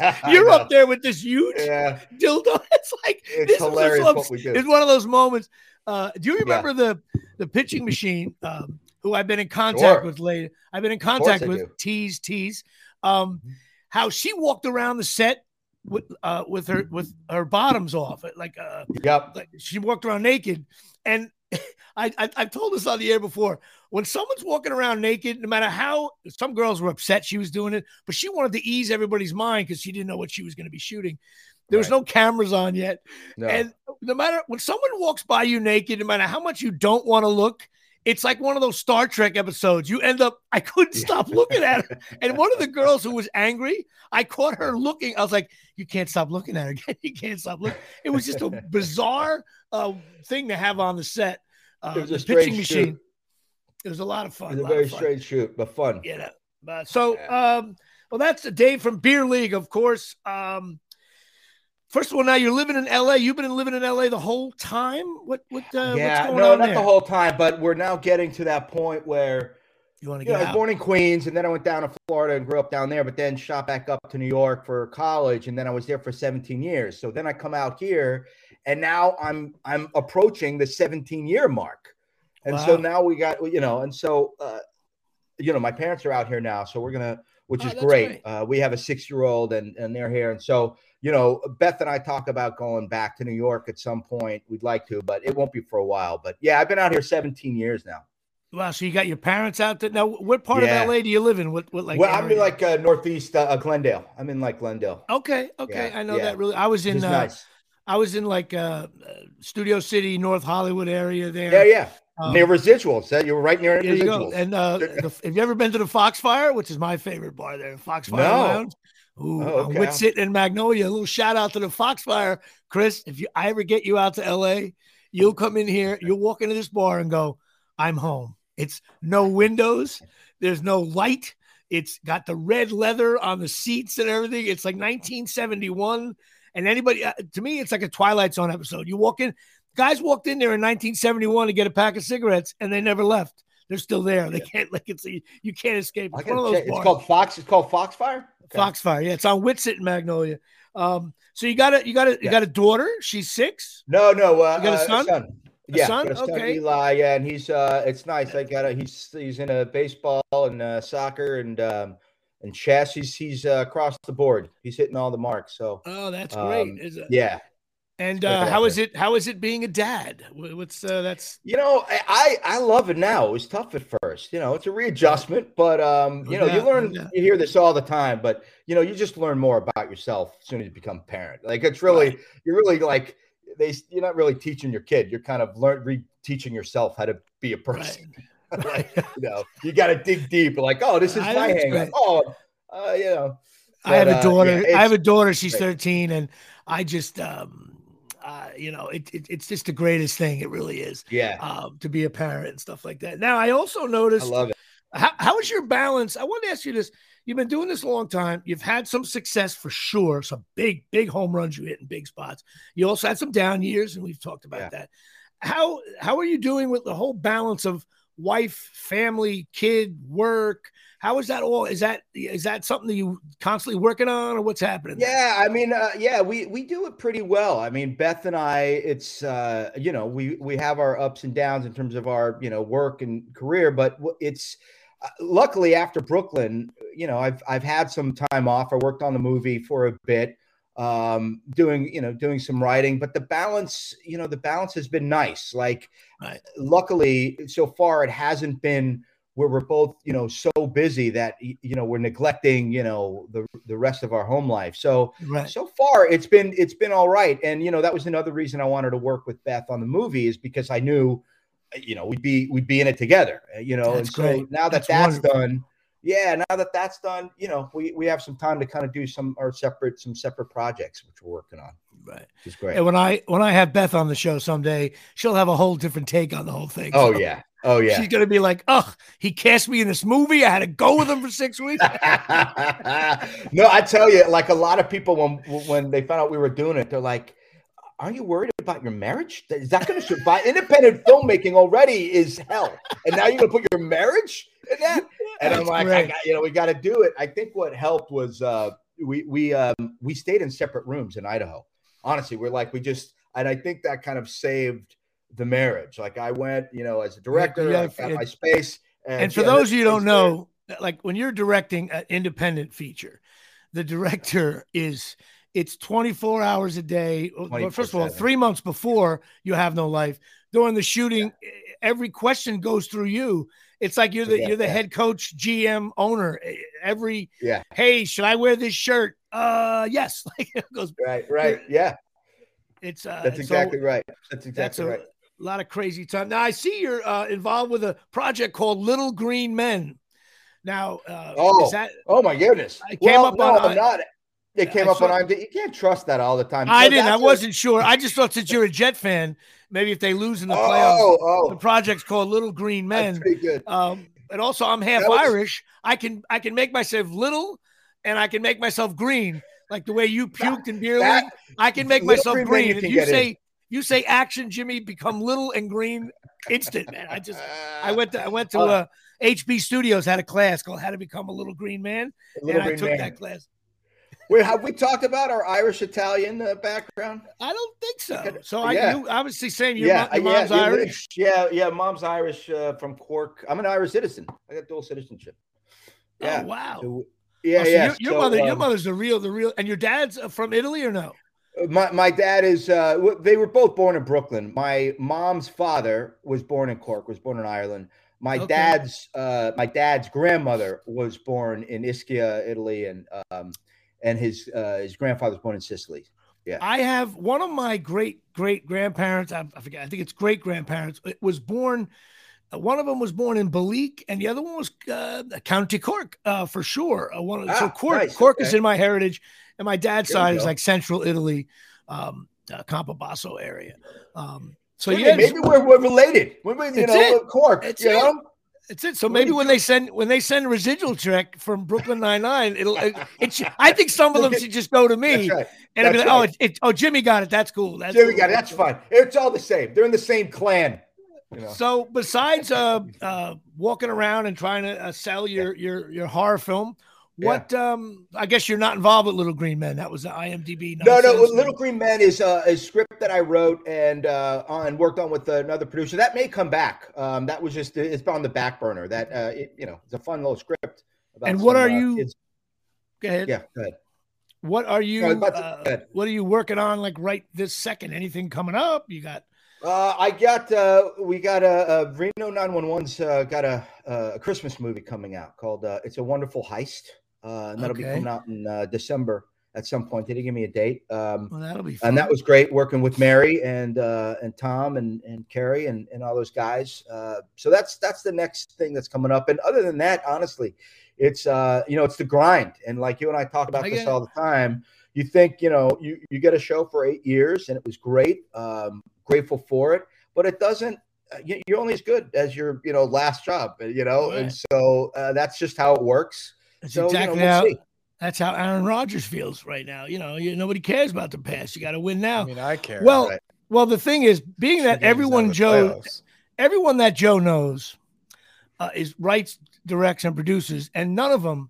I You're up there with this huge Yeah, dildo. It's like it's this hilarious so what we do. it's one of those moments. Uh, do you Yeah. remember the the pitching machine? Um, who I've been in contact Sure. with later. I've been in contact with do. Tease Tease. Um, how she walked around the set with uh with her with her bottoms off, like uh Yep. like she walked around naked, and I, I I've told this on the air before. When someone's walking around naked, no matter how some girls were upset she was doing it, but she wanted to ease everybody's mind because she didn't know what she was going to be shooting. There was Right. no cameras on yet, No. and no matter when someone walks by you naked, no matter how much you don't want to look, it's like one of those Star Trek episodes. You end up, I couldn't stop looking at her. And one of the girls who was angry, I caught her looking. I was like, you can't stop looking at her. you can't stop looking. It was just a bizarre uh, thing to have on the set. Uh, It was a the pitching strange machine. shoot. It was a lot of fun. It's a very strange shoot, but fun. You know. But so, um, well, that's Dave from Beer League, of course. Um, first of all, now you're living in LA. You've been living in LA the whole time. What? What? Uh, yeah, what's going no, not there? the whole time, but we're now getting to that point where You want to you know, get I was born in Queens, and then I went down to Florida and grew up down there, but then shot back up to New York for college, and then I was there for 17 years. So then I come out here, and now I'm I'm approaching the 17 year mark, and so now we got you know, and so uh, you know, my parents are out here now, so we're gonna, which Oh, is great. great. Uh, we have a six year old, and and they're here, and so you know, Beth and I talk about going back to New York at some point. We'd like to, but it won't be for a while. But yeah, I've been out here 17 years now. Wow. So you got your parents out there now. What part Yeah. of LA do you live in? What? What? Like? well, I'm in like uh, northeast uh, Glendale. I'm in like Glendale. Okay. Okay. Yeah, I know yeah. that really. I was in. Uh, nice. I was in like uh, uh, Studio City, North Hollywood area there. Yeah, yeah. Um, near residuals. That you're right near There you residuals. And uh, the, have you ever been to the Foxfire, which is my favorite bar there, Foxfire No. Lounge? Ooh, Oh, on okay. Whitsett and Magnolia. A little shout out to the Foxfire, Chris. If you I ever get you out to LA, you'll come in here, you'll walk into this bar and go, "I'm home." It's no windows, there's no light. It's got the red leather on the seats and everything. It's like 1971. And anybody, uh, to me, it's like a Twilight Zone episode. You walk in, guys walked in there in 1971 to get a pack of cigarettes, and they never left. They're still there. They can't like it's you can't escape. It's one of those check. It's bars. called Fox. It's called Foxfire. Okay. Foxfire. Yeah, it's on Whitsett and Magnolia. Um, so you got a you got a you Yeah. got a daughter. She's six. No, no. Uh, You got a uh, son? A yeah, son? a son, Okay. Eli. Yeah, and he's uh, it's nice. I got a he's he's in a baseball and uh, soccer and um and chess. He's he's uh, across the board. He's hitting all the marks. So Oh, that's great. Um, Is it? yeah, And uh, how is it? How is it being a dad? What's uh, that's You know, I, I love it now. It was tough at first. You know, it's a readjustment, but um, No you know, you learn. doubt. You hear this all the time, but you know, you just learn more about yourself as soon as you become a parent. Like it's really, Right. you're really like they. You're not really teaching your kid. You're kind of learn re-teaching yourself how to be a person. right. like, you know, you got to dig deep. Like, oh, this is I my hang up. Oh, uh, you know. I have But, a uh, daughter. yeah, I have a daughter. She's great. 13, and I just, um, uh, you know, it, it, it's just the greatest thing. It really is Yeah, um, to be a parent and stuff like that. Now, I also noticed. I love it. how, how is your balance? I want to ask you this. You've been doing this a long time. You've had some success for sure. Some big, big home runs you hit in big spots. You also had some down years, and we've talked about Yeah. that. How how are you doing with the whole balance of wife, family, kid, work? How is that all? Is that is that something that you constantly working on, or what's happening? Yeah, I mean, uh, yeah, we we do it pretty well. I mean, Beth and I, it's uh, you know, we we have our ups and downs in terms of our you know work and career, but it's uh, luckily after Brooklyn, you know, I've I've had some time off. I worked on the movie for a bit, um, doing you know doing some writing, but the balance, you know, the balance has been nice. Like, Right. luckily, so far it hasn't been where we're both you know so busy that you know we're neglecting you know the the rest of our home life so right. so far it's been it's been all right and you know that was another reason i wanted to work with beth on the movie is because i knew you know we'd be we'd be in it together you know That's and so great. now that That's that's, done yeah now that that's done you know we we have some time to kind of do some our separate some separate projects which we're working on Right. which is great And when I when I have Beth on the show someday, she'll have a whole different take on the whole thing. oh So yeah oh yeah She's gonna be like, "Oh, he cast me in this movie. I had to go with him for six weeks." no, I tell you, like a lot of people when when they found out we were doing it, they're like, "Are you worried about your marriage? Is that going to survive?" Independent filmmaking already is hell, and now you're going to put your marriage in that. And I'm like, I got, you know, we got to do it. I think what helped was uh, we we um, we stayed in separate rooms in Idaho. Honestly, we're like we just, and I think that kind of saved the marriage. Like I went, you know, as a director, yeah, I got my space. and for yeah, those of you who don't know, like when you're directing an independent feature, the director is it's 24 hours a day. Well, First of all, three months before you have no life. During the shooting, eh, every question goes through you. It's like you're the Yeah, you're the yeah. head coach, GM, owner. Every Yeah. hey, should I wear this shirt? Uh, yes. Like it goes. Right, right. Yeah, It's uh, that's so exactly right. That's that's exactly a right. A lot of crazy time. Now I see you're uh, involved with a project called Little Green Men. Now, uh, Oh, is that Oh my goodness! I came well, up no, on- I'm not. It came I up on saw- IMDb. You can't trust that all the time. I So didn't. I wasn't sure. I just thought since you're a Jet fan, maybe if they lose in the playoffs, Oh, the oh, project's called Little Green that's Men. pretty good. Um, and also, I'm half was- Irish. I can I can make myself little, and I can make myself green, like the way you puked in beer that- league. I can make myself Green green. you If you get in. say you say action, Jimmy, become little and green, instant, man. I just I went to I went to Uh, uh, HB Studios had a class called How to Become a Little Green Man, Little and I took Man. that class. Wait, have we talked about our Irish Italian uh, background? I don't think so. So I Yeah. you obviously saying your, yeah, mo- your uh, mom's yeah, Irish. Yeah, yeah, mom's Irish uh, from Cork. I'm an Irish citizen. I got dual citizenship. Yeah. Oh wow. So, yeah, Oh, so yeah. Your, your So, mother, your um, mother's the real, the real, and your dad's uh, from Italy or no? My my dad is. Uh, they were both born in Brooklyn. My mom's father was born in Cork. Was born in Ireland. My Okay. dad's uh, my dad's grandmother was born in Ischia, Italy, and um, and his uh, his grandfather was born in Sicily. Yeah, I have one of my great great grandparents. I, I forget. I think it's great grandparents. It was born. uh, One of them was born in Balik, and the other one was uh, County Cork, uh, for sure. Uh, one, so Ah, Cork, nice, Cork is in my heritage, and my dad's There side is like Central Italy, um, uh, Campobasso area. Um, so yeah, maybe we're, we're related. Maybe you know it. Cork. That's you it. know. It's it. So maybe when they send when they send a residual check from Brooklyn Nine Nine, it'll. It, it I think some of them should just go to me, That's right. and I'll be like, oh, right. it's it, oh, Jimmy got it. That's cool. That's we cool. go. That's fine. It's all the same. They're in the same clan. You know. So besides uh, uh, walking around and trying to uh, sell your your your horror film, Yeah. what? Um, I guess you're not involved with Little Green Men. That was the IMDb. No, no. nonsense. Little Green Men is uh, a script that I wrote and uh, on worked on with another producer. That may come back. Um, that was just it's on the back burner. That uh, it, you know, it's a fun little script. About And what some, are uh, you- kids- Go ahead. Yeah, go ahead. What are you? No, to- uh, what are you working on? Like right this second? Anything coming up? You got? Uh, I got uh, we got a, a Reno 911's uh, got a, uh a Christmas movie coming out called uh, "It's a Wonderful Heist," uh, and that'll be coming out in uh, December at some point. They didn't give me a date. Um, Well, that'll be. Fun. and that was great working with Mary and uh, and Tom and and Kerri and, and all those guys. Uh, so that's that's the next thing that's coming up. And other than that, honestly, it's uh, you know it's the grind. And like you and I talk about I this all the time. You think you know you you get a show for eight years and it was great. Um, grateful for it, but it doesn't. uh, you- You're only as good as your you know last job. You know, and so uh, that's just how it works. That's so exactly you know, we'll how. see. That's how Aaron Rodgers feels right now. You know, you, nobody cares about the past. You got to win now. I mean, I care. well, right. well, the thing is, being that games out of everyone Joe, playoffs. everyone that Joe knows, uh, is writes, directs, and produces, and none of them,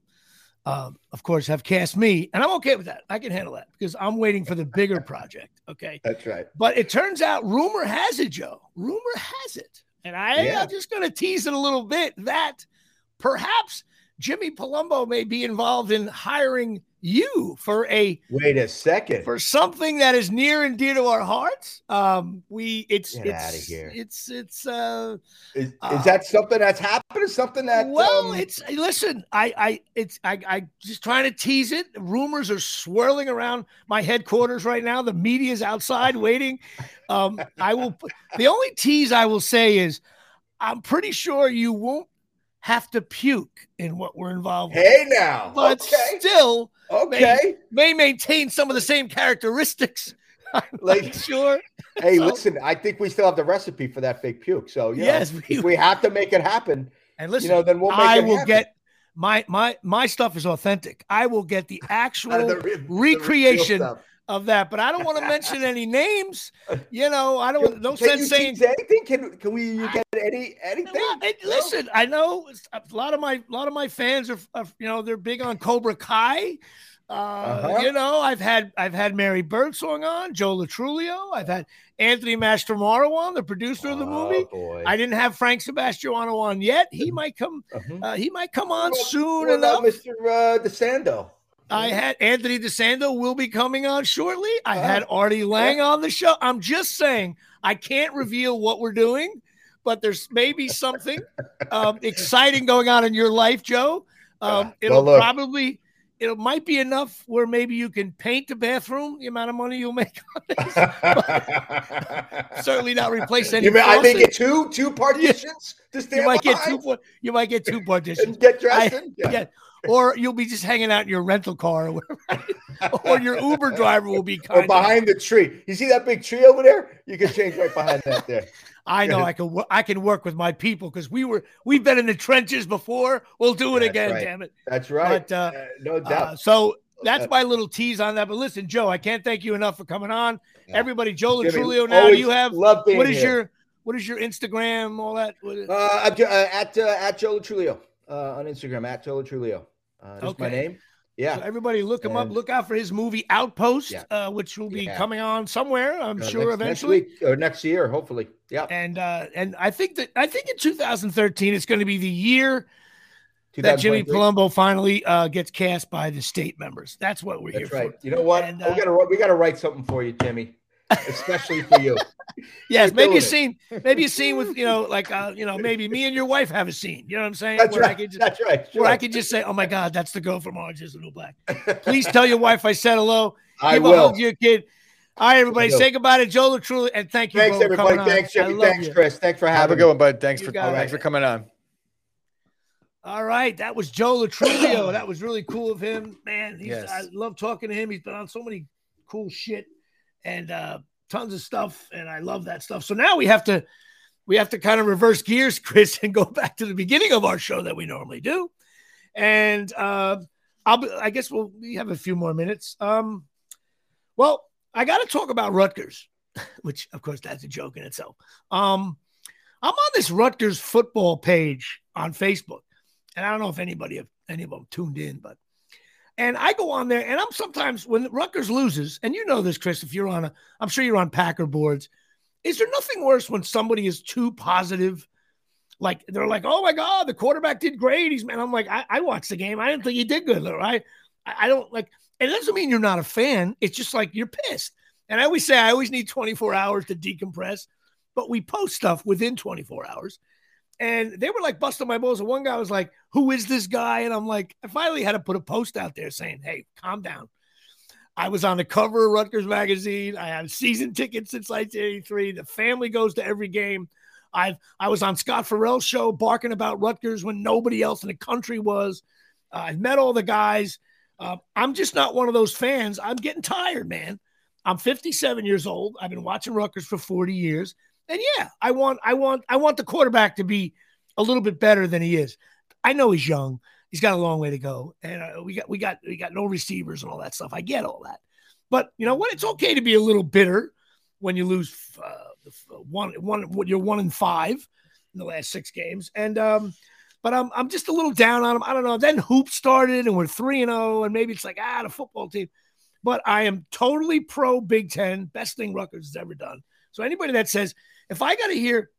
um, of course, have cast me, and I'm okay with that. I can handle that because I'm waiting for the bigger project. Okay, That's right. but it turns out, rumor has it, Joe. Rumor has it, and I, Yeah. I'm just going to tease it a little bit that perhaps Jimmy Palumbo may be involved in hiring you for a Wait a second. for something that is near and dear to our hearts. Um, we it's Get it's outta here. it's it's uh Is, Uh, that something that's happened? Something that well, um, it's listen, I I it's I I just trying to tease it. Rumors are swirling around my headquarters right now. The media's outside waiting. Um, I will the only tease I will say is I'm pretty sure you won't have to puke in what we're involved with. Hey now, But okay, still okay. may maintain some of the same characteristics. Like- sure. Hey, So- listen, I think we still have the recipe for that fake puke. So you know, Yes, if we have to make it happen, And listen, you know, then we'll make I it will happen. get my my my stuff is authentic. I will get the actual the re- recreation stuff. Of that, but I don't want to mention any names. You know, I don't. No Can sense saying. anything? Can can we you get any anything? Well, it- No? listen, I know a lot of my a lot of my fans are, are you know they're big on Cobra Kai. Uh, Uh-huh. You know, I've had I've had Mary Birdsong on, Joe Lo Truglio. I've had Anthony Mastromaro on, the producer of the Oh, movie. boy. I didn't have Frank Sebastiano on yet. He might come. Mhm. Uh, he might come on What soon what enough. Mr. Uh, DeSando. I had Anthony DeSando will be coming on shortly. I had Oh, Artie Lange on the show. I'm just saying I can't reveal what we're doing, but there's maybe something um, exciting going on in your life, Joe. Um, it'll well, probably it might be enough where maybe you can paint the bathroom. The amount of money you'll make on this, certainly not replace any. You mean, I make faucet. it two two partitions to stand You might get two. You might get two partitions. get dressed I- in? yeah. Or you'll be just hanging out in your rental car, or, or your Uber driver will be Or behind the tree. You see that big tree over there? You can change right behind that there. I know I can. I can work with my people because we were we've been in the trenches before. We'll do it That's again. right. Damn it. That's right. But, uh, Uh, no doubt. Uh, so that's Uh, my little tease on that. But listen, Joe, I can't thank you enough for coming on. Yeah. Everybody, Joe Lo Truglio. Now you have love being what is here. your what is your Instagram? All that. Is- Uh, uh, at uh, at Joe Lo Truglio uh, on Instagram at Joe Lo Truglio. Uh, that's my name. Yeah. So everybody, look him up. Look out for his movie Outpost, Yeah. uh, which will be Yeah. coming on somewhere. I'm Uh, sure next, next eventually. week or next year, hopefully. Yeah. And uh, and I think that I think in 2013 it's going to be the year that Jimmy Palumbo finally uh, gets cast by the state members. That's what we're That's here right. for. You know what? And, we uh, gotta we gotta write something for you, Jimmy, especially for you. Yes, We're maybe a doing it. scene, maybe a scene with you know, like uh, you know, maybe me and your wife have a scene. You know what I'm saying? That's where I right. could just, That's right. where I Sure. could just say, "Oh my God, that's the girl from Orange Is the New Black." Please tell your wife I said hello. I Give a will. hug to your kid. All right, everybody, say goodbye to Joe Lo Truglio, and thank you. Thanks bro, everybody. coming. Thanks I Jimmy. love Thanks you. Chris. Thanks for Have a having good me. one, bud. Thanks You for got thanks it. for coming on. All right, that was Joe Lo Truglio. that was really cool of him, man. He's, Yes. I love talking to him. He's been on so many cool shit and uh, tons of stuff, and I love that stuff. So now we have to we have to kind of reverse gears, Chris, and go back to the beginning of our show that we normally do. And uh, I'll I guess we'll we have a few more minutes. Um, well, I got to talk about Rutgers, which of course that's a joke in itself. Um, I'm on this Rutgers football page on Facebook and I don't know if anybody any of them tuned in, but and I go on there and I'm sometimes when Rutgers loses, and you know this, Chris, if you're on a, I'm sure you're on Packer boards. Is there nothing worse when somebody is too positive? Like they're like, oh my God, the quarterback did great. He's man. I'm like, I, I watched the game. I didn't think he did good, right? I, I don't like, it doesn't mean you're not a fan. It's just like you're pissed. And I always say I always need 24 hours to decompress, but we post stuff within 24 hours and they were like busting my balls. And one guy was like, Who is this guy? And I'm like, I finally had to put a post out there saying, Hey, calm down. I was on the cover of Rutgers magazine. I had season tickets since 1983. The family goes to every game. I've I was on Scott Ferrall's show barking about Rutgers when nobody else in the country was. Uh, I've met all the guys. Uh, I'm just not one of those fans. I'm getting tired, man. I'm 57 years old. I've been watching Rutgers for 40 years. And yeah, I want I want I want the quarterback to be a little bit better than he is. I know he's young. He's got a long way to go, and uh, we got we got we got no receivers and all that stuff. I get all that, but you know what? It's okay to be a little bitter when you lose uh, one one. You're one in five in the last six games, and um, but I'm I'm just a little down on him. I don't know. Then hoop started, and we're three and zero, and maybe it's like ah, the football team. But I am totally pro Big Ten. Best thing Rutgers has ever done. So anybody that says if I got to hear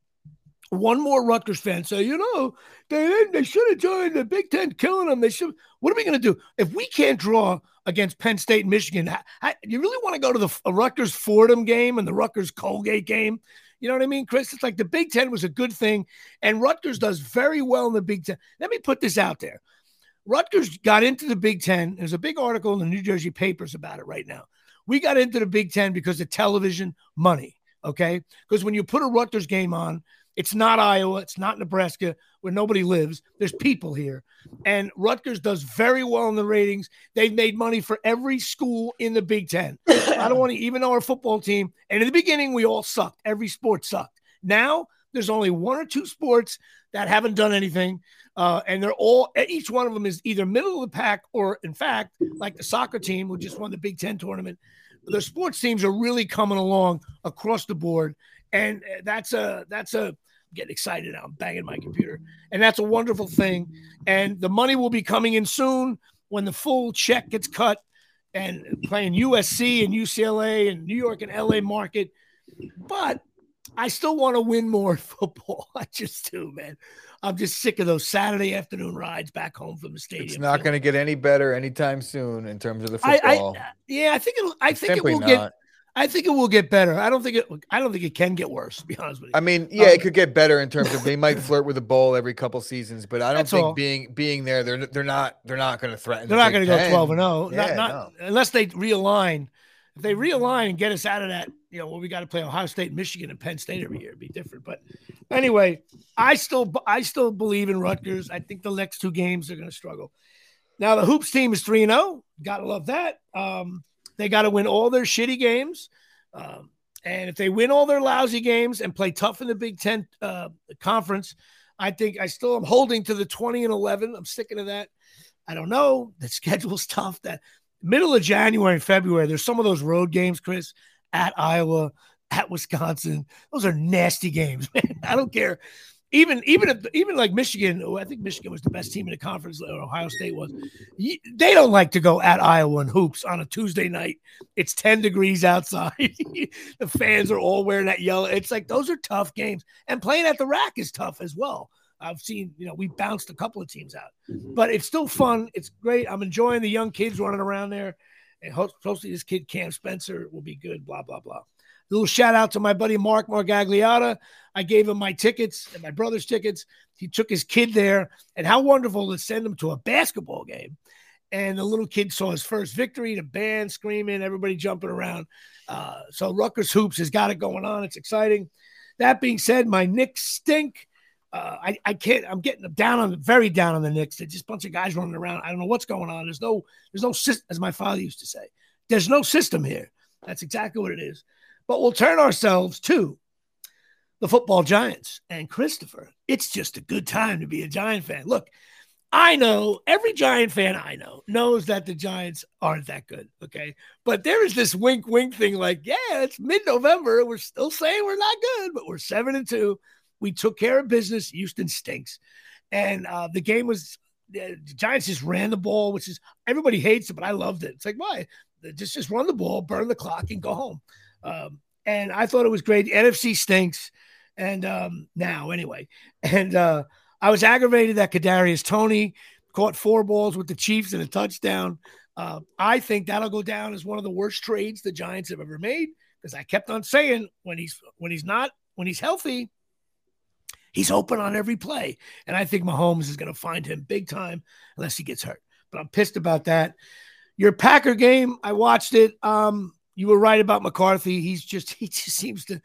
one more Rutgers fan say, you know, they they should have joined the Big Ten, killing them. They should. What are we going to do if we can't draw against Penn State and Michigan? How, how, you really want to go to the Rutgers Fordham game and the Rutgers Colgate game? You know what I mean, Chris? It's like the Big Ten was a good thing, and Rutgers does very well in the Big Ten. Let me put this out there. Rutgers got into the Big Ten. There's a big article in the New Jersey papers about it right now. We got into the Big Ten because of television money. Okay. Because when you put a Rutgers game on, it's not Iowa, it's not Nebraska, where nobody lives. There's people here. And Rutgers does very well in the ratings. They've made money for every school in the Big Ten. I don't want to, even though our football team, and in the beginning, we all sucked. Every sport sucked. Now, there's only one or two sports that haven't done anything. Uh, and they're all, each one of them is either middle of the pack or, in fact, like the soccer team, who just won the Big Ten tournament. The sports teams are really coming along across the board. And uh, that's a, that's a, I'm getting excited now. I'm banging my computer. And that's a wonderful thing. And the money will be coming in soon when the full check gets cut and playing USC and UCLA and New York and LA market. But I still want to win more football. I just do, man. I'm just sick of those Saturday afternoon rides back home from the stadium. It's not going to get any better anytime soon in terms of the I, football. I, yeah, I think it'll. I It's think it will not. get. I think it will get better. I don't think it. I don't think it can get worse. To be honest with you. I mean, yeah, Um, it could get better in terms of they might flirt with a bowl every couple seasons, but I don't think all. being being there, they're they're not they're not going to threaten. They're not going to go 12 and 0. Yeah, not, not unless they realign. If they realign and get us out of that, you know, well, we got to play Ohio State, Michigan, and Penn State every year. It'd be different. But anyway, I still I still believe in Rutgers. I think the next two games they're going to struggle. Now the hoops team is 3 0. Gotta love that. Um, they got to win all their shitty games. Um, and if they win all their lousy games and play tough in the Big Ten uh, conference, I think I still am holding to the 20 and 11. I'm sticking to that. I don't know. The schedule's tough. That middle of January and February, there's some of those road games, Chris, at Iowa, at Wisconsin. Those are nasty games, man. I don't care. Even even if, even like Michigan, I think Michigan was the best team in the conference, or Ohio State was. They don't like to go at Iowa and hoops on a Tuesday night. It's 10 degrees outside. the fans are all wearing that yellow. It's like those are tough games. And playing at the rack is tough as well. I've seen, you know, we bounced a couple of teams out, mm-hmm. but it's still fun. It's great. I'm enjoying the young kids running around there. And hopefully, this kid, Cam Spencer, will be good. Blah, blah, blah. Little shout out to my buddy Mark Margagliata. I gave him my tickets and my brother's tickets. He took his kid there, and how wonderful to send him to a basketball game. And the little kid saw his first victory, the band screaming, everybody jumping around. Uh, so Rutgers Hoops has got it going on. It's exciting. That being said, my Knicks stink. Uh, I, I can't. I'm getting down on the very down on the Knicks. They're just a bunch of guys running around. I don't know what's going on. There's no there's no as my father used to say. There's no system here. That's exactly what it is. But we'll turn ourselves to the football giants and Christopher. It's just a good time to be a Giant fan. Look, I know every Giant fan I know knows that the Giants aren't that good. Okay. But there is this wink wink thing like, yeah, it's mid November. We're still saying we're not good, but we're seven and two. We took care of business. Houston stinks. And uh, the game was, the Giants just ran the ball, which is everybody hates it, but I loved it. It's like, why? Just, just run the ball, burn the clock, and go home. Um, and I thought it was great. The NFC stinks. And um, now, anyway, and uh, I was aggravated that Kadarius Toney caught four balls with the Chiefs and a touchdown. Uh, I think that'll go down as one of the worst trades the Giants have ever made because I kept on saying when he's when he's not when he's healthy, he's open on every play, and I think Mahomes is going to find him big time unless he gets hurt. But I'm pissed about that. Your Packer game, I watched it. Um, you were right about McCarthy. He's just he just seems to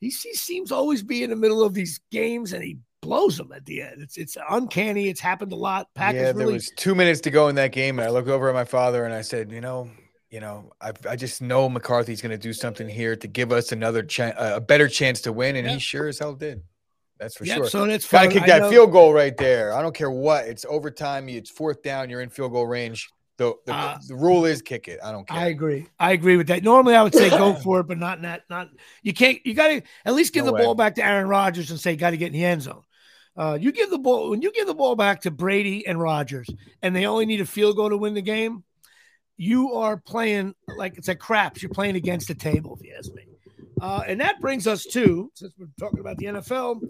he, he seems always be in the middle of these games and he blows them at the end. It's it's uncanny. It's happened a lot. Packers yeah, there really was two minutes to go in that game, and I looked over at my father and I said, you know, you know, I, I just know McCarthy's going to do something here to give us another chance, a better chance to win, and Yeah. he sure as hell did. That's for Yep, sure. So that's Got to kick I that know- field goal right there. I don't care what. It's overtime. It's fourth down. You're in field goal range. The the, Uh, the rule is kick it. I don't care. I agree. I agree with that. Normally, I would say go for it, but not not not. You can't. You got to at least give No the way. ball back to Aaron Rodgers and say, "Got to get in the end zone." Uh, you give the ball when you give the ball back to Brady and Rodgers, and they only need a field goal to win the game. You are playing like it's a craps. You're playing against the table, if you ask me. Uh, and that brings us to since we're talking about the NFL,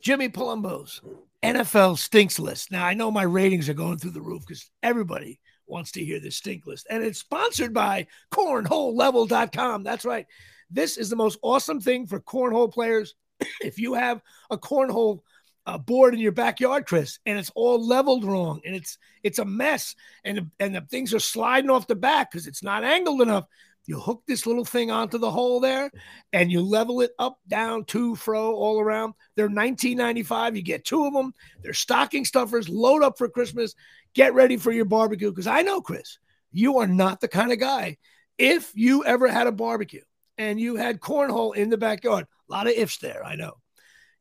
Jimmy Palumbo's NFL stinks list. Now I know my ratings are going through the roof because everybody wants to hear the stink list. And it's sponsored by cornholelevel.com. That's right. This is the most awesome thing for cornhole players. if you have a cornhole uh, board in your backyard, Chris, and it's all leveled wrong and it's it's a mess and and the things are sliding off the back because it's not angled enough. You hook this little thing onto the hole there and you level it up, down, to, fro, all around. They're 19.95. You get two of them. They're stocking stuffers. Load up for Christmas. Get ready for your barbecue because I know, Chris, you are not the kind of guy. If you ever had a barbecue and you had cornhole in the backyard, a lot of ifs there, I know.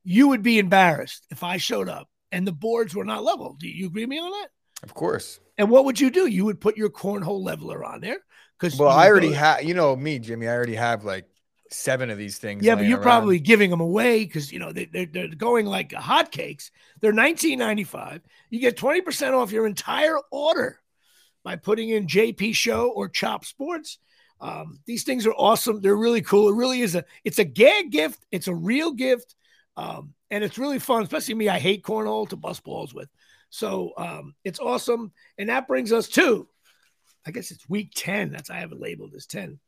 You would be embarrassed if I showed up and the boards were not level. Do you agree with me on that? Of course. And what would you do? You would put your cornhole leveler on there because Well, I already have. You know me, Jimmy. I already have like seven of these things. Yeah, but you're around. probably giving them away because you know they, they're they're going like hotcakes. They're 19.95. You get 20 percent off your entire order by putting in JP Show or Chop Sports. Um, these things are awesome. They're really cool. It really is a it's a gag gift. It's a real gift, um, and it's really fun. Especially me, I hate cornhole to bust balls with. So um, it's awesome, and that brings us to, I guess it's week 10. That's I have it labeled as 10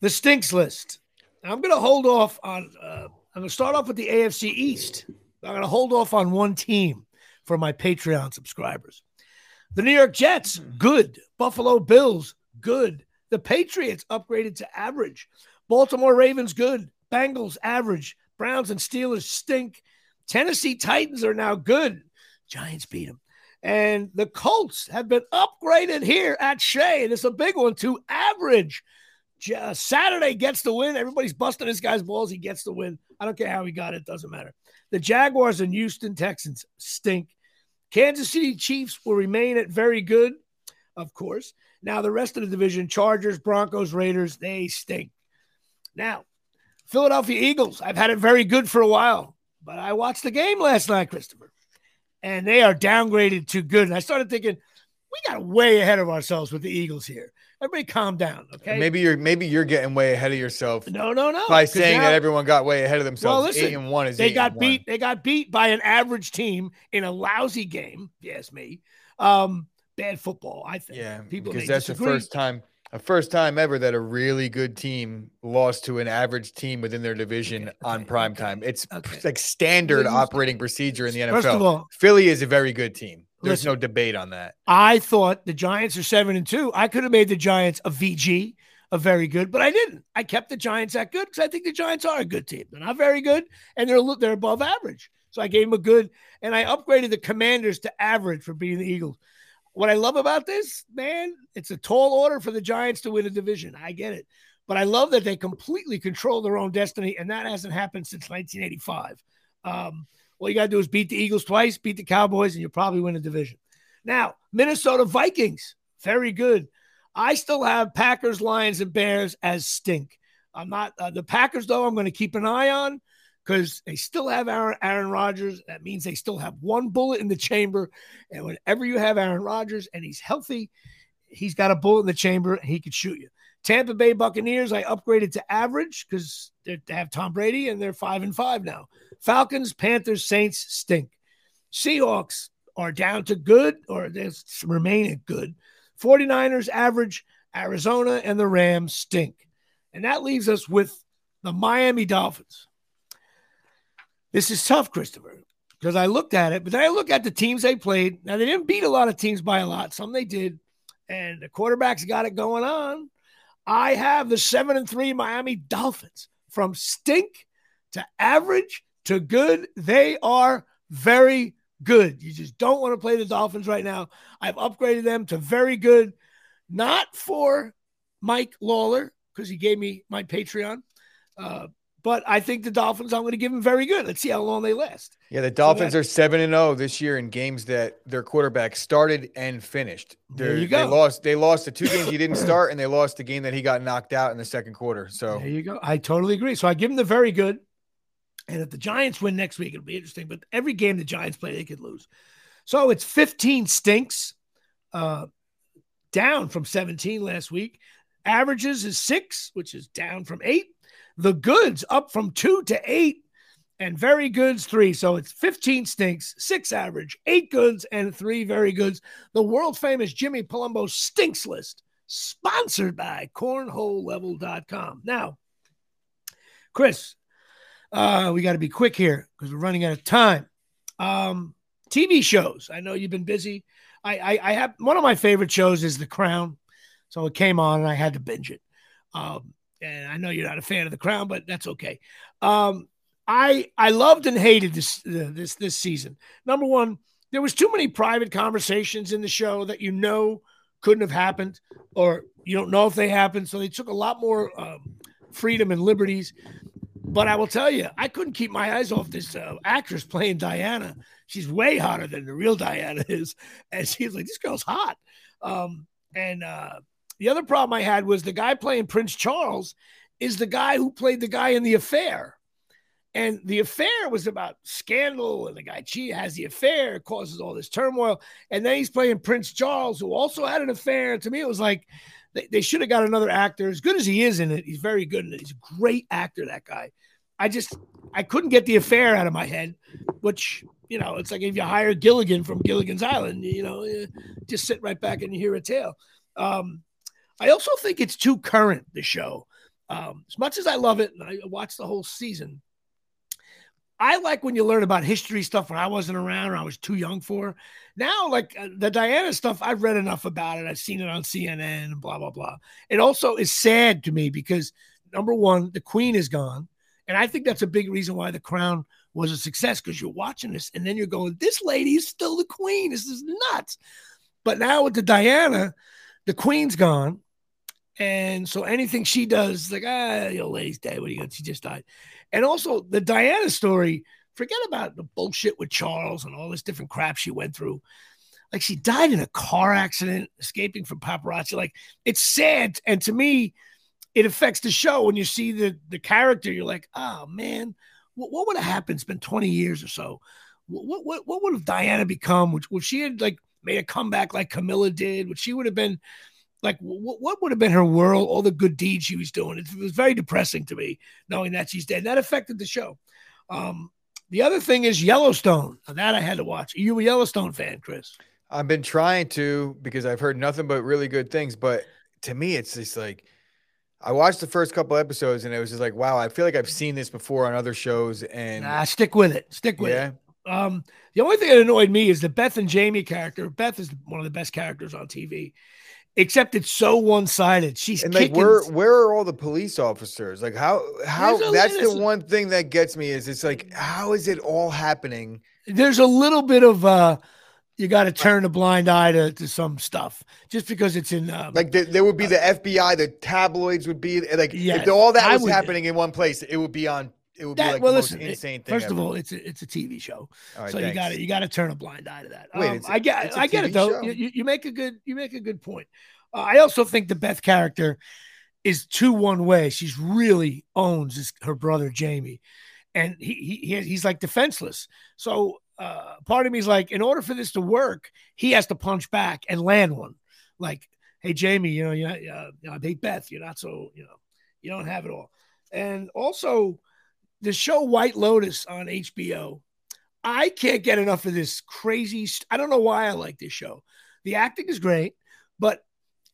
The stinks list. I'm going to hold off on. Uh, I'm going to start off with the AFC East. I'm going to hold off on one team for my Patreon subscribers. The New York Jets, good. Buffalo Bills, good. The Patriots upgraded to average. Baltimore Ravens, good. Bengals, average. Browns and Steelers stink. Tennessee Titans are now good. Giants beat them. And the Colts have been upgraded here at Shea. And it's a big one to average. Saturday gets the win. Everybody's busting this guy's balls. He gets the win. I don't care how he got it. Doesn't matter. The Jaguars and Houston Texans stink. Kansas City Chiefs will remain at very good, of course. Now, the rest of the division Chargers, Broncos, Raiders, they stink. Now, Philadelphia Eagles, I've had it very good for a while, but I watched the game last night, Christopher, and they are downgraded to good. And I started thinking, we got way ahead of ourselves with the Eagles here. Everybody calm down, okay? Maybe you're maybe you're getting way ahead of yourself. No, no, no. By saying now, that everyone got way ahead of themselves. Well, listen, eight and one is they got beat. One. They got beat by an average team in a lousy game. Yes, me. Um, bad football. I think. Yeah, people because that's disagree. the first time, a first time ever that a really good team lost to an average team within their division okay, okay, on prime okay, time. It's like standard operating procedure in the NFL. First of all, Philly is a very good team. There's Listen, no debate on that. I thought the Giants are seven and two. I could have made the Giants a VG, a very good, but I didn't. I kept the Giants that good because I think the Giants are a good team. They're not very good, and they're they're above average. So I gave them a good, and I upgraded the Commanders to average for beating the Eagles. What I love about this, man, it's a tall order for the Giants to win a division. I get it. But I love that they completely control their own destiny, and that hasn't happened since 1985. Um, all you got to do is beat the Eagles twice, beat the Cowboys, and you'll probably win a division. Now, Minnesota Vikings, very good. I still have Packers, Lions, and Bears as stink. I'm not uh, the Packers, though, I'm going to keep an eye on because they still have Aaron, Aaron Rodgers. That means they still have one bullet in the chamber. And whenever you have Aaron Rodgers and he's healthy, he's got a bullet in the chamber and he could shoot you. Tampa Bay Buccaneers, I upgraded to average because they have Tom Brady and they're five and five now. Falcons, Panthers, Saints stink. Seahawks are down to good or they remain at good. 49ers average, Arizona and the Rams stink. And that leaves us with the Miami Dolphins. This is tough, Christopher, because I looked at it, but then I look at the teams they played. Now, they didn't beat a lot of teams by a lot, some they did, and the quarterbacks got it going on. I have the seven and three Miami Dolphins from stink to average to good. They are very good. You just don't want to play the Dolphins right now. I've upgraded them to very good, not for Mike Lawler, because he gave me my Patreon. Uh, but I think the Dolphins, I'm going to give them very good. Let's see how long they last. Yeah, the Dolphins so are 7 and 0 this year in games that their quarterback started and finished. They're, there you go. They lost they lost the two games he didn't start and they lost the game that he got knocked out in the second quarter. So There you go. I totally agree. So I give them the very good. And if the Giants win next week, it'll be interesting. But every game the Giants play, they could lose. So it's 15 stinks, uh, down from 17 last week. Averages is six, which is down from eight. The goods up from two to eight, and very goods three. So it's 15 stinks, six average, eight goods, and three very goods. The world famous Jimmy Palumbo stinks list, sponsored by cornholelevel.com. Now, Chris, uh, we got to be quick here because we're running out of time. Um, TV shows. I know you've been busy. I, I, I have one of my favorite shows is The Crown, so it came on and I had to binge it. Um, and I know you're not a fan of The Crown, but that's okay. Um, I I loved and hated this this this season. Number one, there was too many private conversations in the show that you know couldn't have happened, or you don't know if they happened. So they took a lot more um, freedom and liberties. But I will tell you, I couldn't keep my eyes off this uh, actress playing Diana. She's way hotter than the real Diana is, and she's like, this girl's hot. Um, and uh, the other problem I had was the guy playing Prince Charles is the guy who played the guy in the affair. And the affair was about scandal, and the guy she has the affair, causes all this turmoil. And then he's playing Prince Charles, who also had an affair. To me, it was like they, they should have got another actor. As good as he is in it, he's very good in it. He's a great actor, that guy. I just I couldn't get the affair out of my head, which you know, it's like if you hire Gilligan from Gilligan's Island, you know, just sit right back and you hear a tale. Um, I also think it's too current, the show. Um, as much as I love it, and I watch the whole season, I like when you learn about history stuff when I wasn't around or I was too young for. Now, like uh, the Diana stuff, I've read enough about it. I've seen it on CNN and blah, blah, blah. It also is sad to me because number one, the queen is gone. And I think that's a big reason why the crown was a success because you're watching this and then you're going, this lady is still the queen. This is nuts. But now with the Diana, the queen's gone. And so anything she does, like, ah, the old lady's dead. What are you going She just died. And also the Diana story, forget about the bullshit with Charles and all this different crap she went through. Like she died in a car accident, escaping from paparazzi. Like it's sad. And to me, it affects the show when you see the the character. You're like, oh man, what, what would have happened? It's been 20 years or so. What what what would have Diana become? Would, would she had like made a comeback like Camilla did? Would she would have been like what, what would have been her world, all the good deeds she was doing. It, was very depressing to me knowing that she's dead. That affected the show. Um, the other thing is Yellowstone. That I had to watch. Are you a Yellowstone fan, Chris? I've been trying to because I've heard nothing but really good things. But to me, it's just like I watched the first couple episodes and it was just like, wow, I feel like I've seen this before on other shows. And nah, stick with it. Stick with yeah. it. Um, the only thing that annoyed me is the Beth and Jamie character. Beth is one of the best characters on TV except it's so one-sided. She's and like where where are all the police officers? Like how how that's the one thing that gets me is it's like how is it all happening? There's a little bit of uh you got to turn a blind eye to, to some stuff just because it's in um, like the, there would be the FBI, the tabloids would be like yes, if all that was would, happening in one place, it would be on it would that, be like well, the listen, most insane thing. First ever. of all, it's a, it's a TV show, right, so thanks. you got to you got to turn a blind eye to that. Wait, um, I get I get it though. You, you, make a good you make a good point. Uh, I also think the Beth character is too one way. She's really owns his, her brother Jamie, and he, he he's like defenseless. So uh, part of me is like, in order for this to work, he has to punch back and land one. Like, hey Jamie, you know, you uh, you know, hey Beth, you're not so you know, you don't have it all. And also, the show White Lotus on HBO. I can't get enough of this crazy. St- I don't know why I like this show. The acting is great, but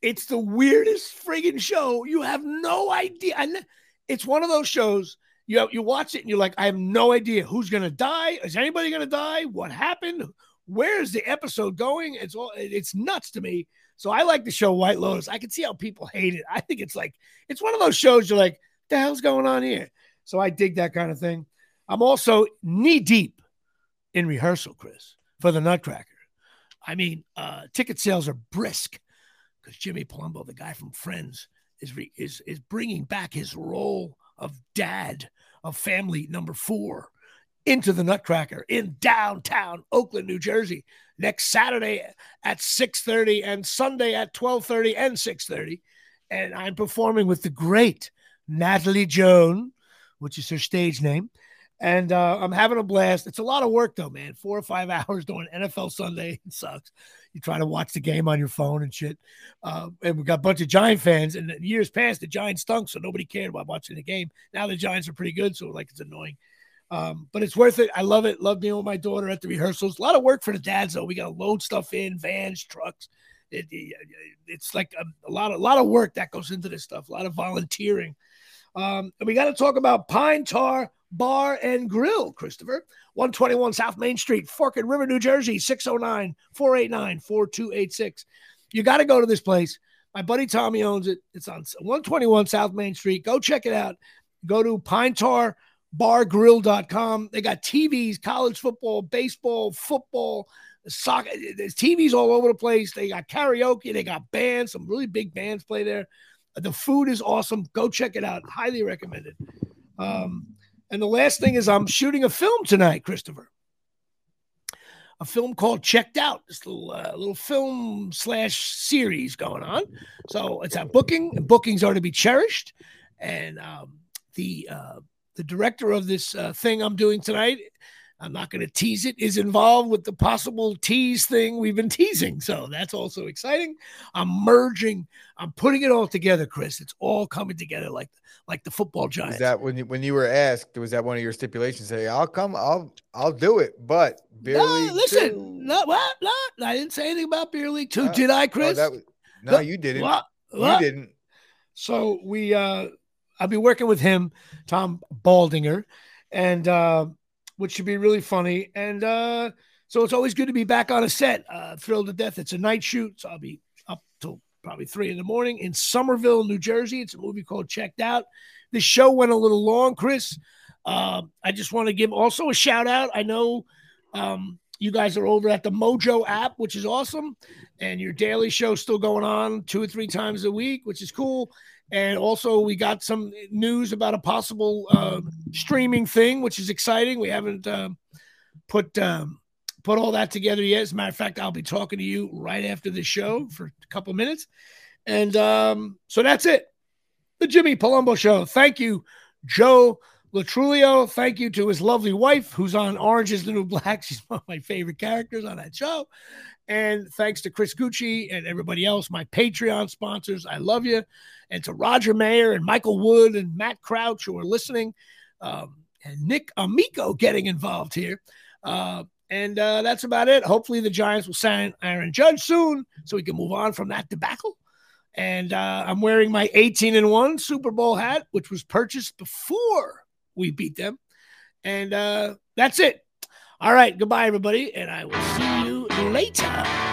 it's the weirdest friggin' show. You have no idea. And it's one of those shows you you watch it and you're like, I have no idea who's gonna die. Is anybody gonna die? What happened? Where is the episode going? It's all it's nuts to me. So I like the show White Lotus. I can see how people hate it. I think it's like it's one of those shows you're like, the hell's going on here? So I dig that kind of thing. I'm also knee deep in rehearsal, Chris, for the Nutcracker. I mean, uh, ticket sales are brisk because Jimmy Palumbo, the guy from Friends, is re- is is bringing back his role of dad of family number four into the Nutcracker in downtown Oakland, New Jersey, next Saturday at 6:30 and Sunday at 12:30 and 6:30. And I'm performing with the great Natalie Joan, which is her stage name. And uh, I'm having a blast. It's a lot of work, though, man. Four or five hours doing NFL Sunday. It sucks. You try to watch the game on your phone and shit. Uh, and we got a bunch of Giant fans. And years past, the Giants stunk, so nobody cared about watching the game. Now the Giants are pretty good, so like it's annoying. Um, but it's worth it. I love it. Love being with my daughter at the rehearsals. A lot of work for the dads, though. We got to load stuff in, vans, trucks. It, it, it's like a, a, lot a lot of work that goes into this stuff. A lot of volunteering. Um, and we got to talk about Pine Tar Bar and Grill, Christopher. 121 South Main Street, Fork Forked River, New Jersey, 609 489 4286. You got to go to this place. My buddy Tommy owns it. It's on 121 South Main Street. Go check it out. Go to Pine Tar bargrill.com. They got TVs, college football, baseball, football, soccer. There's TVs all over the place. They got karaoke, they got bands, some really big bands play there. The food is awesome. Go check it out. Highly recommended. Um, and the last thing is, I'm shooting a film tonight, Christopher. A film called Checked Out. This little uh, little film slash series going on. So it's at booking, and bookings are to be cherished. And um, the uh, the director of this uh, thing I'm doing tonight I'm not going to tease it, is involved with the possible tease thing we've been teasing. So that's also exciting. I'm merging, I'm putting it all together, Chris. It's all coming together like like the football giants. Is that when you, when you were asked, was that one of your stipulations? Say, I'll come, I'll I'll do it, but beer no, league listen, two. no, what, no, I didn't say anything about beer league two, uh, did I, Chris? Oh, was, no, you didn't. What, what? You didn't. So we uh I'll be working with him, Tom Baldinger, and uh, which should be really funny. And uh, so it's always good to be back on a set. Uh, thrilled to death. It's a night shoot, so I'll be up till probably three in the morning in Somerville, New Jersey. It's a movie called Checked Out. The show went a little long, Chris. Uh, I just want to give also a shout out. I know um, you guys are over at the Mojo app, which is awesome, and your daily show still going on two or three times a week, which is cool. And also, we got some news about a possible uh, streaming thing, which is exciting. We haven't uh, put um, put all that together yet. As a matter of fact, I'll be talking to you right after the show for a couple minutes. And um, so that's it. The Jimmy Palumbo Show. Thank you, Joe Lo Truglio. Thank you to his lovely wife, who's on Orange is the New Black. She's one of my favorite characters on that show. And thanks to Chris Gucci and everybody else, my Patreon sponsors. I love you. And to Roger Mayer and Michael Wood and Matt Crouch who are listening, um, and Nick Amico getting involved here. Uh, and uh, that's about it. Hopefully, the Giants will sign Aaron Judge soon so we can move on from that debacle. And uh, I'm wearing my 18 and 1 Super Bowl hat, which was purchased before we beat them. And uh, that's it. All right. Goodbye, everybody. And I will see you later.